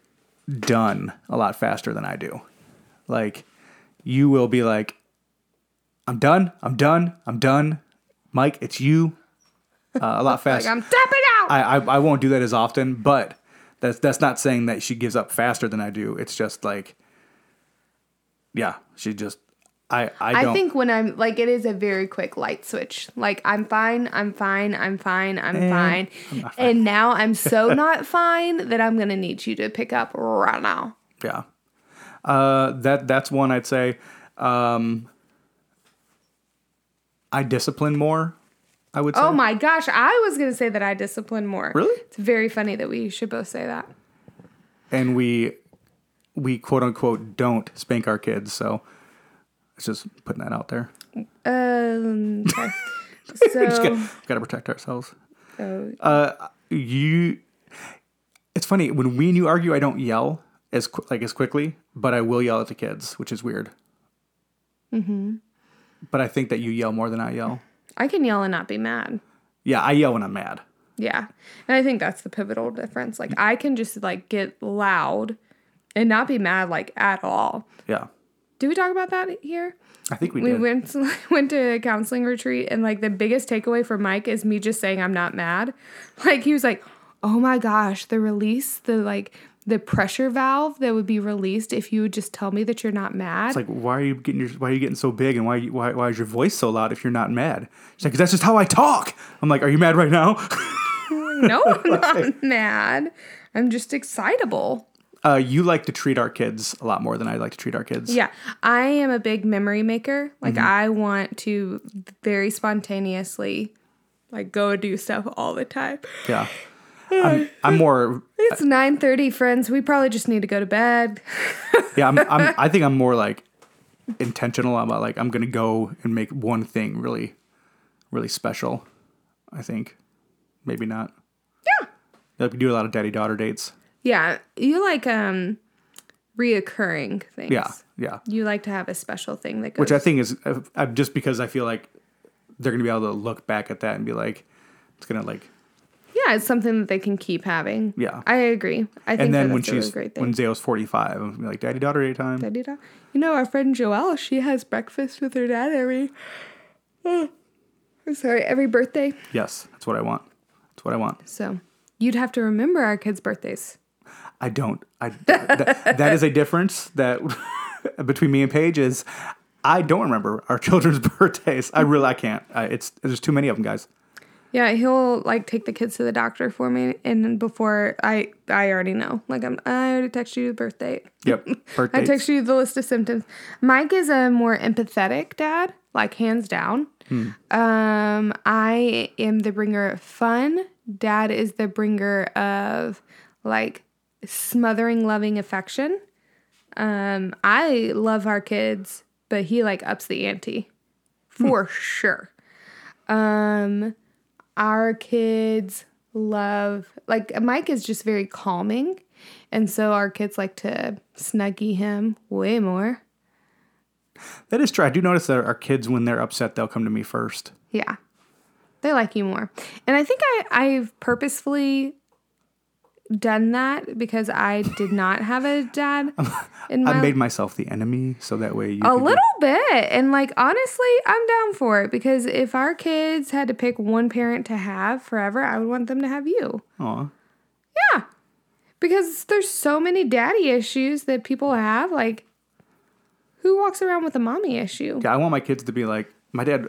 done a lot faster than I do. Like, you will be like, I'm done, I'm done, I'm done. Mike, it's you. Uh, a lot *laughs* Like faster. I'm tapping out. I, I I won't do that as often, but that's that's not saying that she gives up faster than I do. It's just like, yeah, she just I I I think when I'm like it is a very quick light switch. Like I'm fine, I'm fine, I'm fine, I'm fine. And now I'm *laughs* so not fine that I'm gonna need you to pick up right now. Yeah. Uh, that that's one I'd say. Um, I discipline more. I would say. Oh my gosh, I was gonna say that I discipline more. Really? It's very funny that we should both say that. And we we quote unquote don't spank our kids. So it's just putting that out there. Um *laughs* okay. Just so got to protect ourselves. oh, Uh, you. It's funny when we and you argue. I don't yell as qu- like as quickly, but I will yell at the kids, which is weird. Mm-hmm. But I think that you yell more than I yell. I can yell and not be mad. Yeah, I yell when I'm mad. Yeah. And I think that's the pivotal difference. Like I can just like get loud and not be mad like at all. Yeah, Did we talk about that here? I think we, We did. went *laughs* went to a counseling retreat and like the biggest takeaway for Mike is me just saying I'm not mad. Like he was like, "Oh my gosh, the release, the like the pressure valve that would be released if you would just tell me that you're not mad." It's like, why are you getting your, why are you getting so big, and why why why is your voice so loud if you're not mad? She's like, that's just how I talk. I'm like, are you mad right now? *laughs* no, I'm *laughs* not mad. I'm just excitable. uh, you like to treat our kids a lot more than I like to treat our kids. Yeah, I am a big memory maker. Like Mm-hmm. I want to very spontaneously like go do stuff all the time. yeah. I'm, I'm more *laughs* It's 9:30, friends. We probably just need to go to bed. *laughs* yeah. I'm, I'm *laughs* I think I'm more like intentional about like I'm gonna go and make one thing really, really special. I think maybe not. Yeah. Like we do a lot of daddy daughter dates. Yeah, you like um reoccurring things. Yeah, yeah. You like to have a special thing that goes Which I think is uh, uh, just because I feel like they're gonna be able to look back at that and be like, it's gonna like Yeah, it's something that they can keep having. Yeah. I agree. I think and then that when that's a really great thing. when Zayo's 45, I'm gonna be like daddy daughter daytime. Da-dee-da. You know, our friend Joelle, she has breakfast with her dad every. I'm *sighs* sorry, every birthday. Yes, that's what I want. That's what I want. So you'd have to remember our kids' birthdays. I don't. I that, that is a difference that *laughs* between me and Paige is I don't remember our *laughs* children's birthdays. I really I can't. I, it's there's too many of them, guys. Yeah, he'll like take the kids to the doctor for me, and then before I, I already know. Like I'm, I already texted you the birth date. Yep. *laughs* I Birthdays. text you the list of symptoms. Mike is a more empathetic dad, like hands down. Hmm. Um, I am the bringer of fun. Dad is the bringer of like smothering loving affection. Um, I love our kids, but he like ups the ante for sure. Um, our kids love like Mike is just very calming, and so our kids like to snuggie him way more. that is true. I do notice that our kids, when they're upset, they'll come to me first. Yeah. They like you more. And I think I, I've purposefully done that because I did not have a dad *laughs* in my I made myself the enemy, so that way you. a could be- little bit. And like honestly, I'm down for it because if our kids had to pick one parent to have forever, I would want them to have you. Aw. Yeah. Because there's so many daddy issues that people have. Like, who walks around with a mommy issue? Yeah, I want my kids to be like my dad.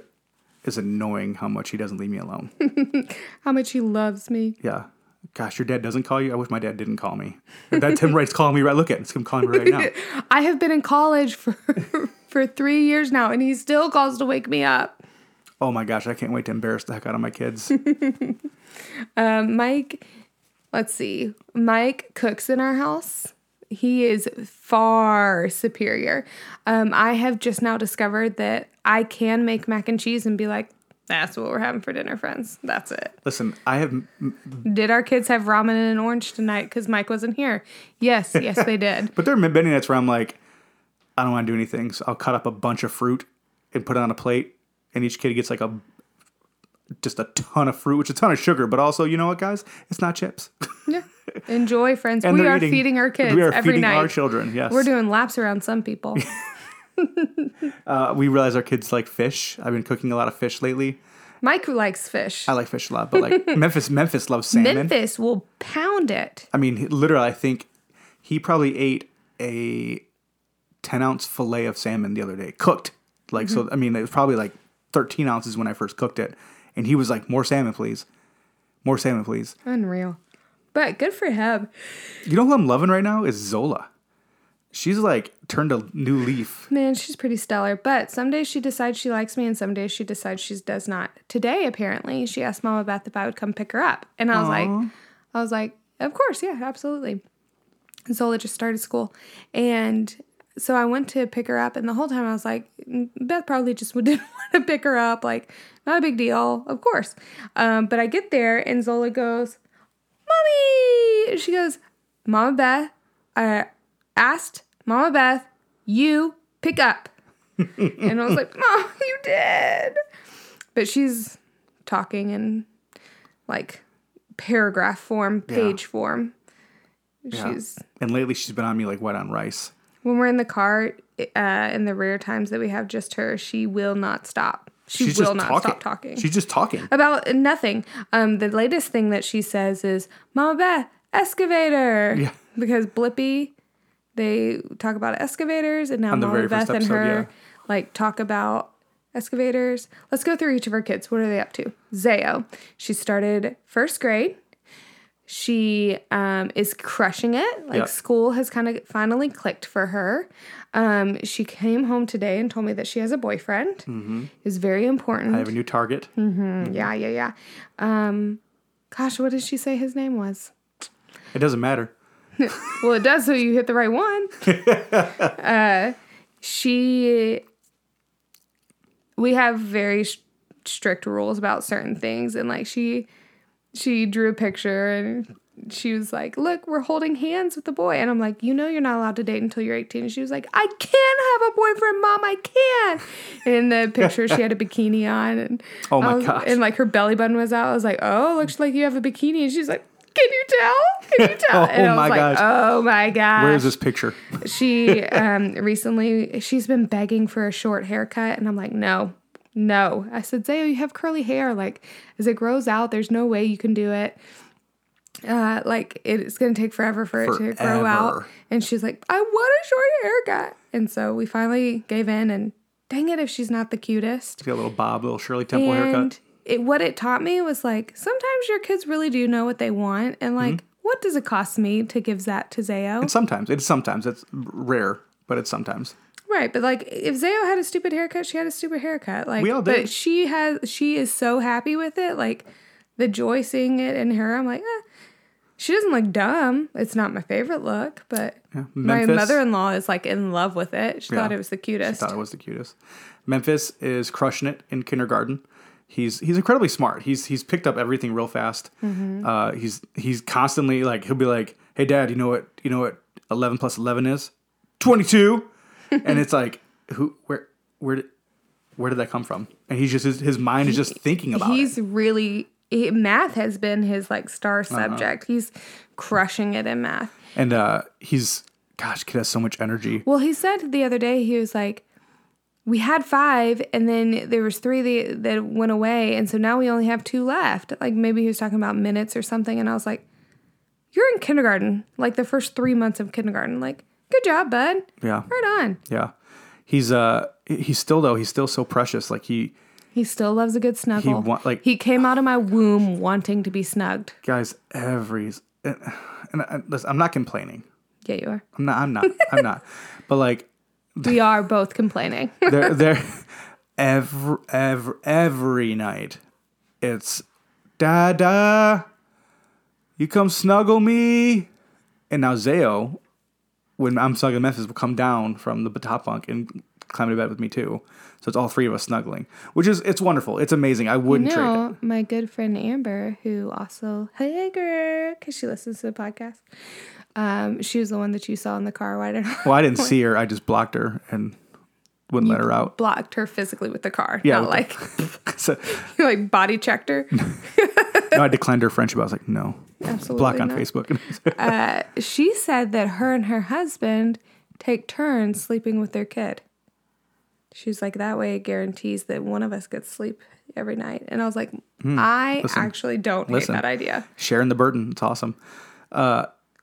Is annoying how much he doesn't leave me alone. *laughs* How much he loves me. yeah. Gosh, your dad doesn't call you. I wish my dad didn't call me. That Tim Wright's calling me right. Look at it. It's him calling me right now. *laughs* I have been in college for *laughs* for three years now, and he still calls to wake me up. Oh my gosh, I can't wait to embarrass the heck out of my kids. *laughs* Um, Mike, let's see. Mike cooks in our house. He is far superior. Um, I have just now discovered that I can make mac and cheese and be like, "That's what we're having for dinner, friends. That's it." Listen, I have Did our kids have ramen and an orange tonight because Mike wasn't here? Yes, yes, they did. *laughs* But there have been many nights where I'm like, I don't want to do anything. So I'll cut up a bunch of fruit and put it on a plate, and each kid gets like a just a ton of fruit, which is a ton of sugar. But also, you know what, guys? It's not chips. *laughs* Yeah. Enjoy, friends. We are eating- feeding our kids we are every feeding night. our children. Yes, We're doing laps around some people. *laughs* Uh, we realize our kids like fish. I've been cooking a lot of fish lately. Mike likes fish. I like fish a lot, but like *laughs* Memphis, Memphis loves salmon. Memphis will pound it. I mean, literally, I think he probably ate a ten ounce fillet of salmon the other day, cooked. Like so, I mean, it was probably like thirteen ounces when I first cooked it, and he was like, "More salmon, please, more salmon, please." Unreal. But good for him. You know who I'm loving right now is Zola. She's like turned a new leaf. Man, she's pretty stellar. But some days she decides she likes me and some days she decides she does not. Today, apparently, she asked Mama Beth if I would come pick her up. And I was like, I was like, of course, yeah, absolutely. Zola just started school. And so I went to pick her up, and the whole time I was like, "Mm, Beth probably just *laughs* didn't want to pick her up. Like, not a big deal, of course. Um, but I get there, and Zola goes, Mommy! She goes, Mama Beth, I asked Mama Beth, you pick up. *laughs* and I was like, Mom, you did. But she's talking in like paragraph form, page form. Yeah. She's And lately, she's been on me like wet on rice. when we're in the car, uh, in the rare times that we have just her, she will not stop. She She's will not talking. stop talking She's just talking. about nothing. Um, the latest thing that she says is "Mama Beth, excavator," Yeah. because Blippi, they talk about excavators, and now Mom, Beth and her yeah. like talk about excavators. Let's go through each of our kids. What are they up to? Zayo, she started first grade. She um, is crushing it. Like Yep. school has kind of finally clicked for her. Um, she came home today and told me that she has a boyfriend. Mm-hmm. It's very important. I have a new target. Yeah, yeah, yeah. Um, gosh, what did she say his name was? It doesn't matter. *laughs* Well, it does, so you hit the right one. *laughs* uh, she, we have very sh- strict rules about certain things, and like she, she drew a picture and she was like, "Look, we're holding hands with the boy," and I'm like, "You know, you're not allowed to date until you're 18." And she was like, "I can't have a boyfriend, mom. I can." And in the picture, she had a bikini on, and *laughs* Oh my was- gosh. and like her belly button was out. I was like, "Oh, looks like you have a bikini," and she's like. Can you tell? Can you tell? *laughs* Oh and I was my like, gosh. oh my gosh. Where is this picture? *laughs* She um, recently she's been begging for a short haircut, and I'm like, no, no. I said, Zayo, you have curly hair. Like as it grows out, there's no way you can do it. Uh, like it's gonna take forever for it to grow out. And she's like, I want a short haircut. And so we finally gave in. And dang it, if she's not the cutest. Got a little Bob, little Shirley Temple and haircut. It, what it taught me was like sometimes your kids really do know what they want, and like Mm-hmm. what does it cost me to give that to Zayo? And sometimes it's sometimes it's rare, but it's sometimes. Right, but like if Zayo had a stupid haircut, she had a stupid haircut. Like We all But did. she has she is so happy with it. Like the joy seeing it in her. I'm like, eh. She doesn't look dumb. It's not my favorite look, but Yeah. my mother in law is like in love with it. She thought it was the cutest. She thought it was the cutest. Memphis is crushing it in kindergarten. He's he's incredibly smart. He's he's picked up everything real fast. Mm-hmm. Uh, he's he's constantly like he'll be like, "Hey, Dad, you know what you know what eleven plus eleven is? Twenty two. *laughs* and it's like, who where where did where did that come from? And he's just his, his mind is just thinking about He's it. really he, math has been his like star Uh-huh. subject. He's crushing it in math. And uh, he's gosh, kid has so much energy. Well, he said the other day he was like, we had five, and then there was three that, that went away, and so now we only have two left. Like maybe he was talking about minutes or something, and I was like, "You're in kindergarten, like the first three months of kindergarten. Like, good job, bud. Yeah, Right on." yeah. He's uh he's still though he's still so precious. Like he He still loves a good snuggle. he wa- like- he came out of my womb wanting to be snugged. guys every and, and I, listen, I'm not complaining. Yeah, you are. I'm not. I'm not. I'm not. *laughs* But like We *laughs* are both complaining. *laughs* they're they're every every every night, it's Dada, you come snuggle me, and now Zayo, when I'm snuggling Memphis, will come down from the top bunk and climb to bed with me too. So it's all three of us snuggling, which is it's wonderful. It's amazing. I wouldn't trade it. My good friend Amber, who also hey girl, because she listens to the podcast. Um, she was the one that you saw in the car. Why did Well, I didn't *laughs* see her. I just blocked her and wouldn't let her out. blocked her physically with the car? Yeah, not like *laughs* So, *laughs* you like body checked her. no, I declined her friendship. I was like, no, Absolutely block on not. Facebook. She said that her and her husband take turns sleeping with their kid. She's like that way it guarantees that one of us gets sleep every night. And I was like, I actually don't Hmm. Listen. hate that idea. Sharing the burden. It's awesome.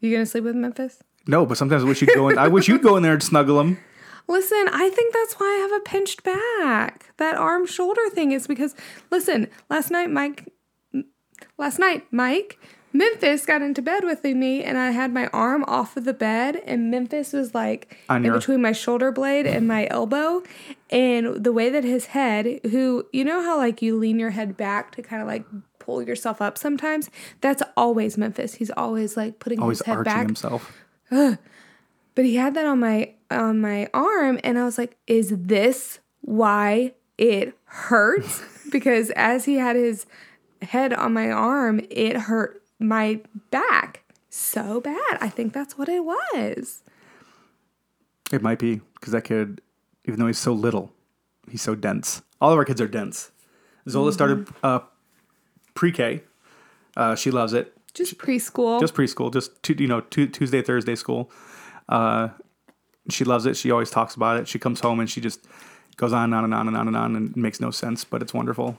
You gonna sleep with Memphis? No, but sometimes I wish you'd go in. I wish you'd go in there and snuggle him. *laughs* Listen, I think that's why I have a pinched back. That arm shoulder thing is because listen, last night Mike last night Mike Memphis got into bed with me and I had my arm off of the bed and Memphis was like in between my shoulder blade and my elbow and the way that his head who you know how like you lean your head back to kind of like pull yourself up sometimes that's always Memphis he's always like putting Always his head arching back himself. *sighs* but he had that on my on my arm and I was like, is this why it hurts? *laughs* because as he had his head on my arm, it hurt my back so bad. I think that's what it was. It might be because that kid, even though he's so little, he's so dense. All of our kids are dense. Zola started uh, pre-K. Uh, she loves it. Just preschool. Just preschool. Just tu- you know tu- Tuesday, Thursday school. Uh, she loves it. She always talks about it. She comes home and she just goes on and on and on and on and on and makes no sense, but it's wonderful.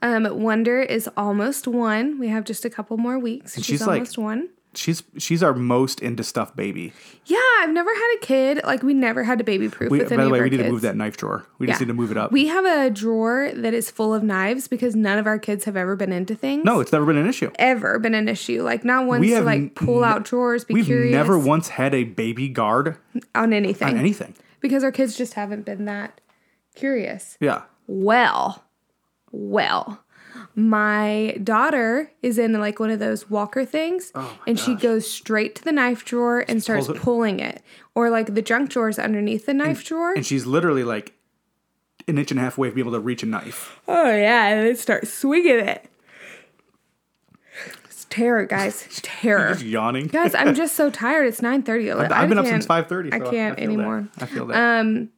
um, Wonder is almost one. We have just a couple more weeks. she's, she's like- almost one. She's she's our most into stuff baby. Yeah, I've never had a kid. Like we never had to baby proof We, by any the way, we need kids. to move that knife drawer. We just need to move it up. We have a drawer that is full of knives because none of our kids have ever been into things. no, it's never been an issue. ever been an issue. Like not once We to like pull n- out drawers, be We've curious never once had a baby guard on anything. on anything. because our kids just haven't been that curious. Yeah. Well, well, my daughter is in like one of those walker things and she goes straight to the knife drawer and starts it. pulling it. Or like the junk drawers underneath the knife drawer. And she's literally like an inch and a half away from being able to reach a knife. oh yeah, and then start swinging it. It's terror, guys. *laughs* It's terror. Just yawning. Guys, I'm just so *laughs* tired. It's 9:30. I've, I I've been up since 5.30. I can't that. anymore. I feel that. Um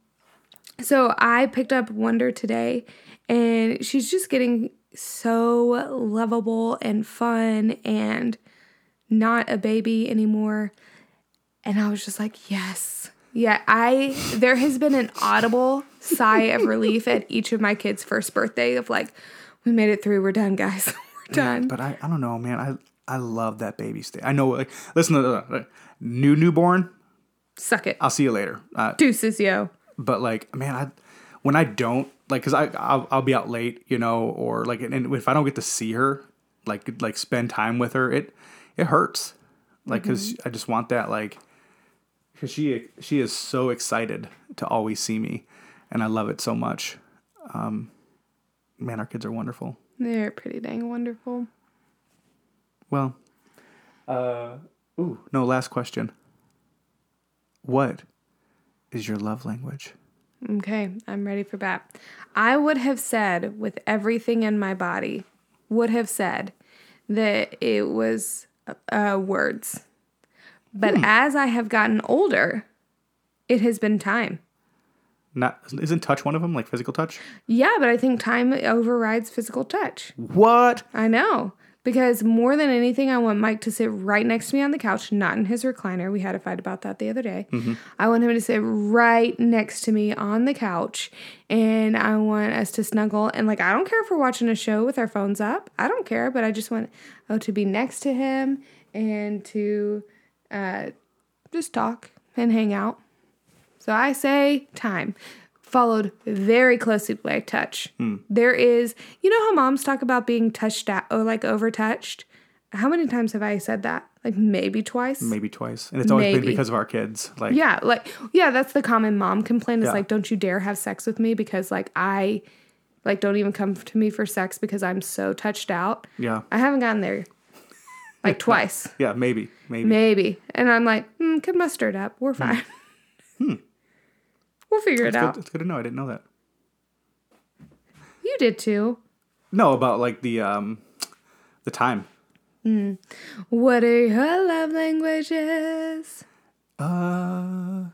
so I picked up Wonder today, and she's just getting so lovable and fun and not a baby anymore. And I was just like, yes. Yeah, I there has been an audible sigh of relief at each of my kids' first birthday of like, we made it through, we're done, guys. *laughs* we're done. But I, I don't know, man. I I love that baby stage. I know. Like, listen to the new newborn. Suck it. I'll see you later. Uh, Deuces, yo. but like, man, I when I don't like because I I'll, I'll be out late, you know, or like and if I don't get to see her, like like spend time with her, it it hurts, like because I just want that like because she she is so excited to always see me, and I love it so much. Um, man, our kids are wonderful. They're pretty dang wonderful. Well, uh, ooh, no, last question. What is your love language? Okay, I'm ready for bat. I would have said, with everything in my body, would have said that it was uh, words. But as I have gotten older, it has been time. Not isn't touch one of them like physical touch? Yeah, but I think time overrides physical touch. What? I know. Because more than anything, I want Mike to sit right next to me on the couch, not in his recliner. We had a fight about that the other day. I want him to sit right next to me on the couch, and I want us to snuggle. And like, I don't care if we're watching a show with our phones up. I don't care, but I just want oh to be next to him and to uh, just talk and hang out. So I say time, followed very closely by touch. Hmm. There is, you know how moms talk about being touched at or like overtouched? How many times have I said that? Like maybe twice? Maybe twice, and it's always been because of our kids. Like, Yeah, like yeah, that's the common mom complaint is Yeah. like don't you dare have sex with me because like I like don't even come to me for sex because I'm so touched out. yeah, I haven't gotten there like *laughs* twice. yeah, maybe, maybe. Maybe. And I'm like, mm, could muster it up. We're hmm. fine. Hmm. We'll figure it It's out. it's good to know. I didn't know that. You did too. No, about like the um, the time. What are your love languages? Uh,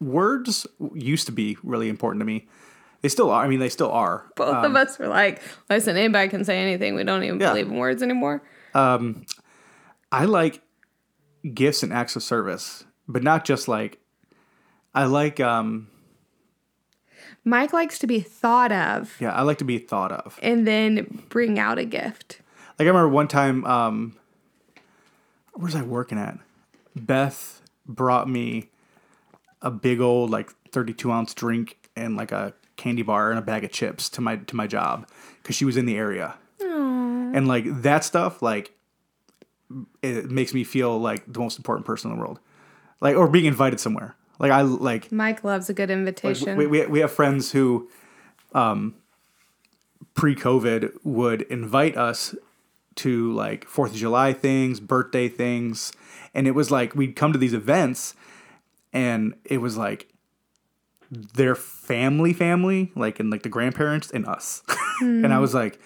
words used to be really important to me. They still are. I mean, they still are. Both of us were like, listen, anybody can say anything. We don't even Yeah. believe in words anymore. Um, I like gifts and acts of service, but not just like. I like um Mike likes to be thought of yeah I like to be thought of. and then bring out a gift. Like I remember one time um where was I working at? Beth brought me a big old like 32 ounce drink and like a candy bar and a bag of chips to my to my job because she was in the area. Aww. And like that stuff like it makes me feel like the most important person in the world. Like or being invited somewhere. Like I like Mike loves a good invitation. we, we, we have friends who um pre-covid would invite us to like fourth of july things birthday things and it was like we'd come to these events and it was like their family family like and like the grandparents and us. *laughs* And i was like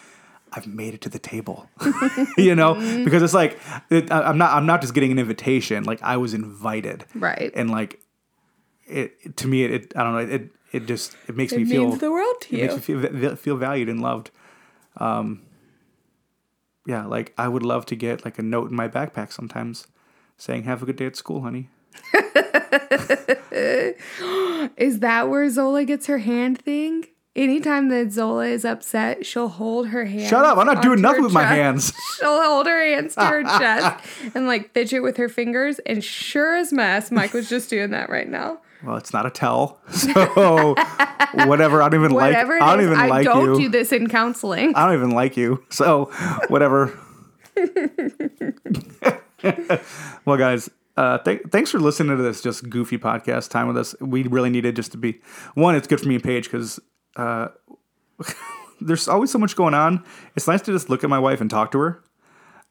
i've made it to the table. *laughs* You know? Because it's like it, I- i'm not i'm not just getting an invitation. Like i was invited. Right. and like it to me it, I don't know it it just it makes it me feel means the world to it you. makes me feel feel valued and loved. Um, yeah, like I would love to get like a note in my backpack sometimes saying "Have a good day at school, honey." *laughs* Is that where Zola gets her hand thing? Anytime that Zola is upset, she'll hold her hand. Shut up! I'm not doing nothing with my hands. *laughs* She'll hold her hands to her *laughs* chest and like fidget with her fingers. And sure as mess, Mike was just doing that right now. Well, it's not a tell, *laughs* so whatever. I don't even Whatever like. I don't is, even I like don't you. do this in counseling. I don't even like you. So whatever. *laughs* well, guys, uh, th- thanks for listening to this just goofy podcast time with us. We really needed just to be one. It's good for me and Paige because uh, *laughs* there's always so much going on. It's nice to just look at my wife and talk to her.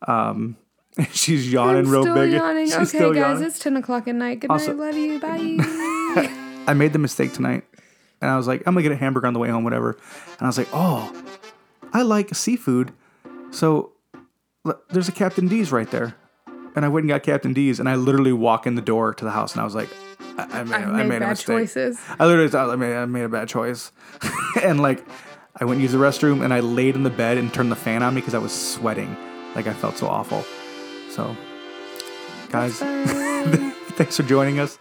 Um, *laughs* she's yawning I'm real still big. yawning. She's okay, still guys, yawning. it's 10 o'clock at night. Good Also- night. Love you. Bye. *laughs* I made the mistake tonight, and I was like, I'm gonna get a hamburger on the way home, whatever. And I was like, oh, I like seafood, so there's a Captain D's right there. And I went and got Captain D's, and I literally walk in the door to the house, and I was like, I, I made, I made made a bad mistake. choices. I literally thought I made, I made a bad choice, *laughs* and like, I went and used the restroom, and I laid in the bed and turned the fan on me because I was sweating, like I felt so awful. So, guys, *laughs* thanks for joining us.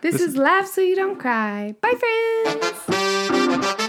This is Laugh So You Don't Cry. Bye, friends.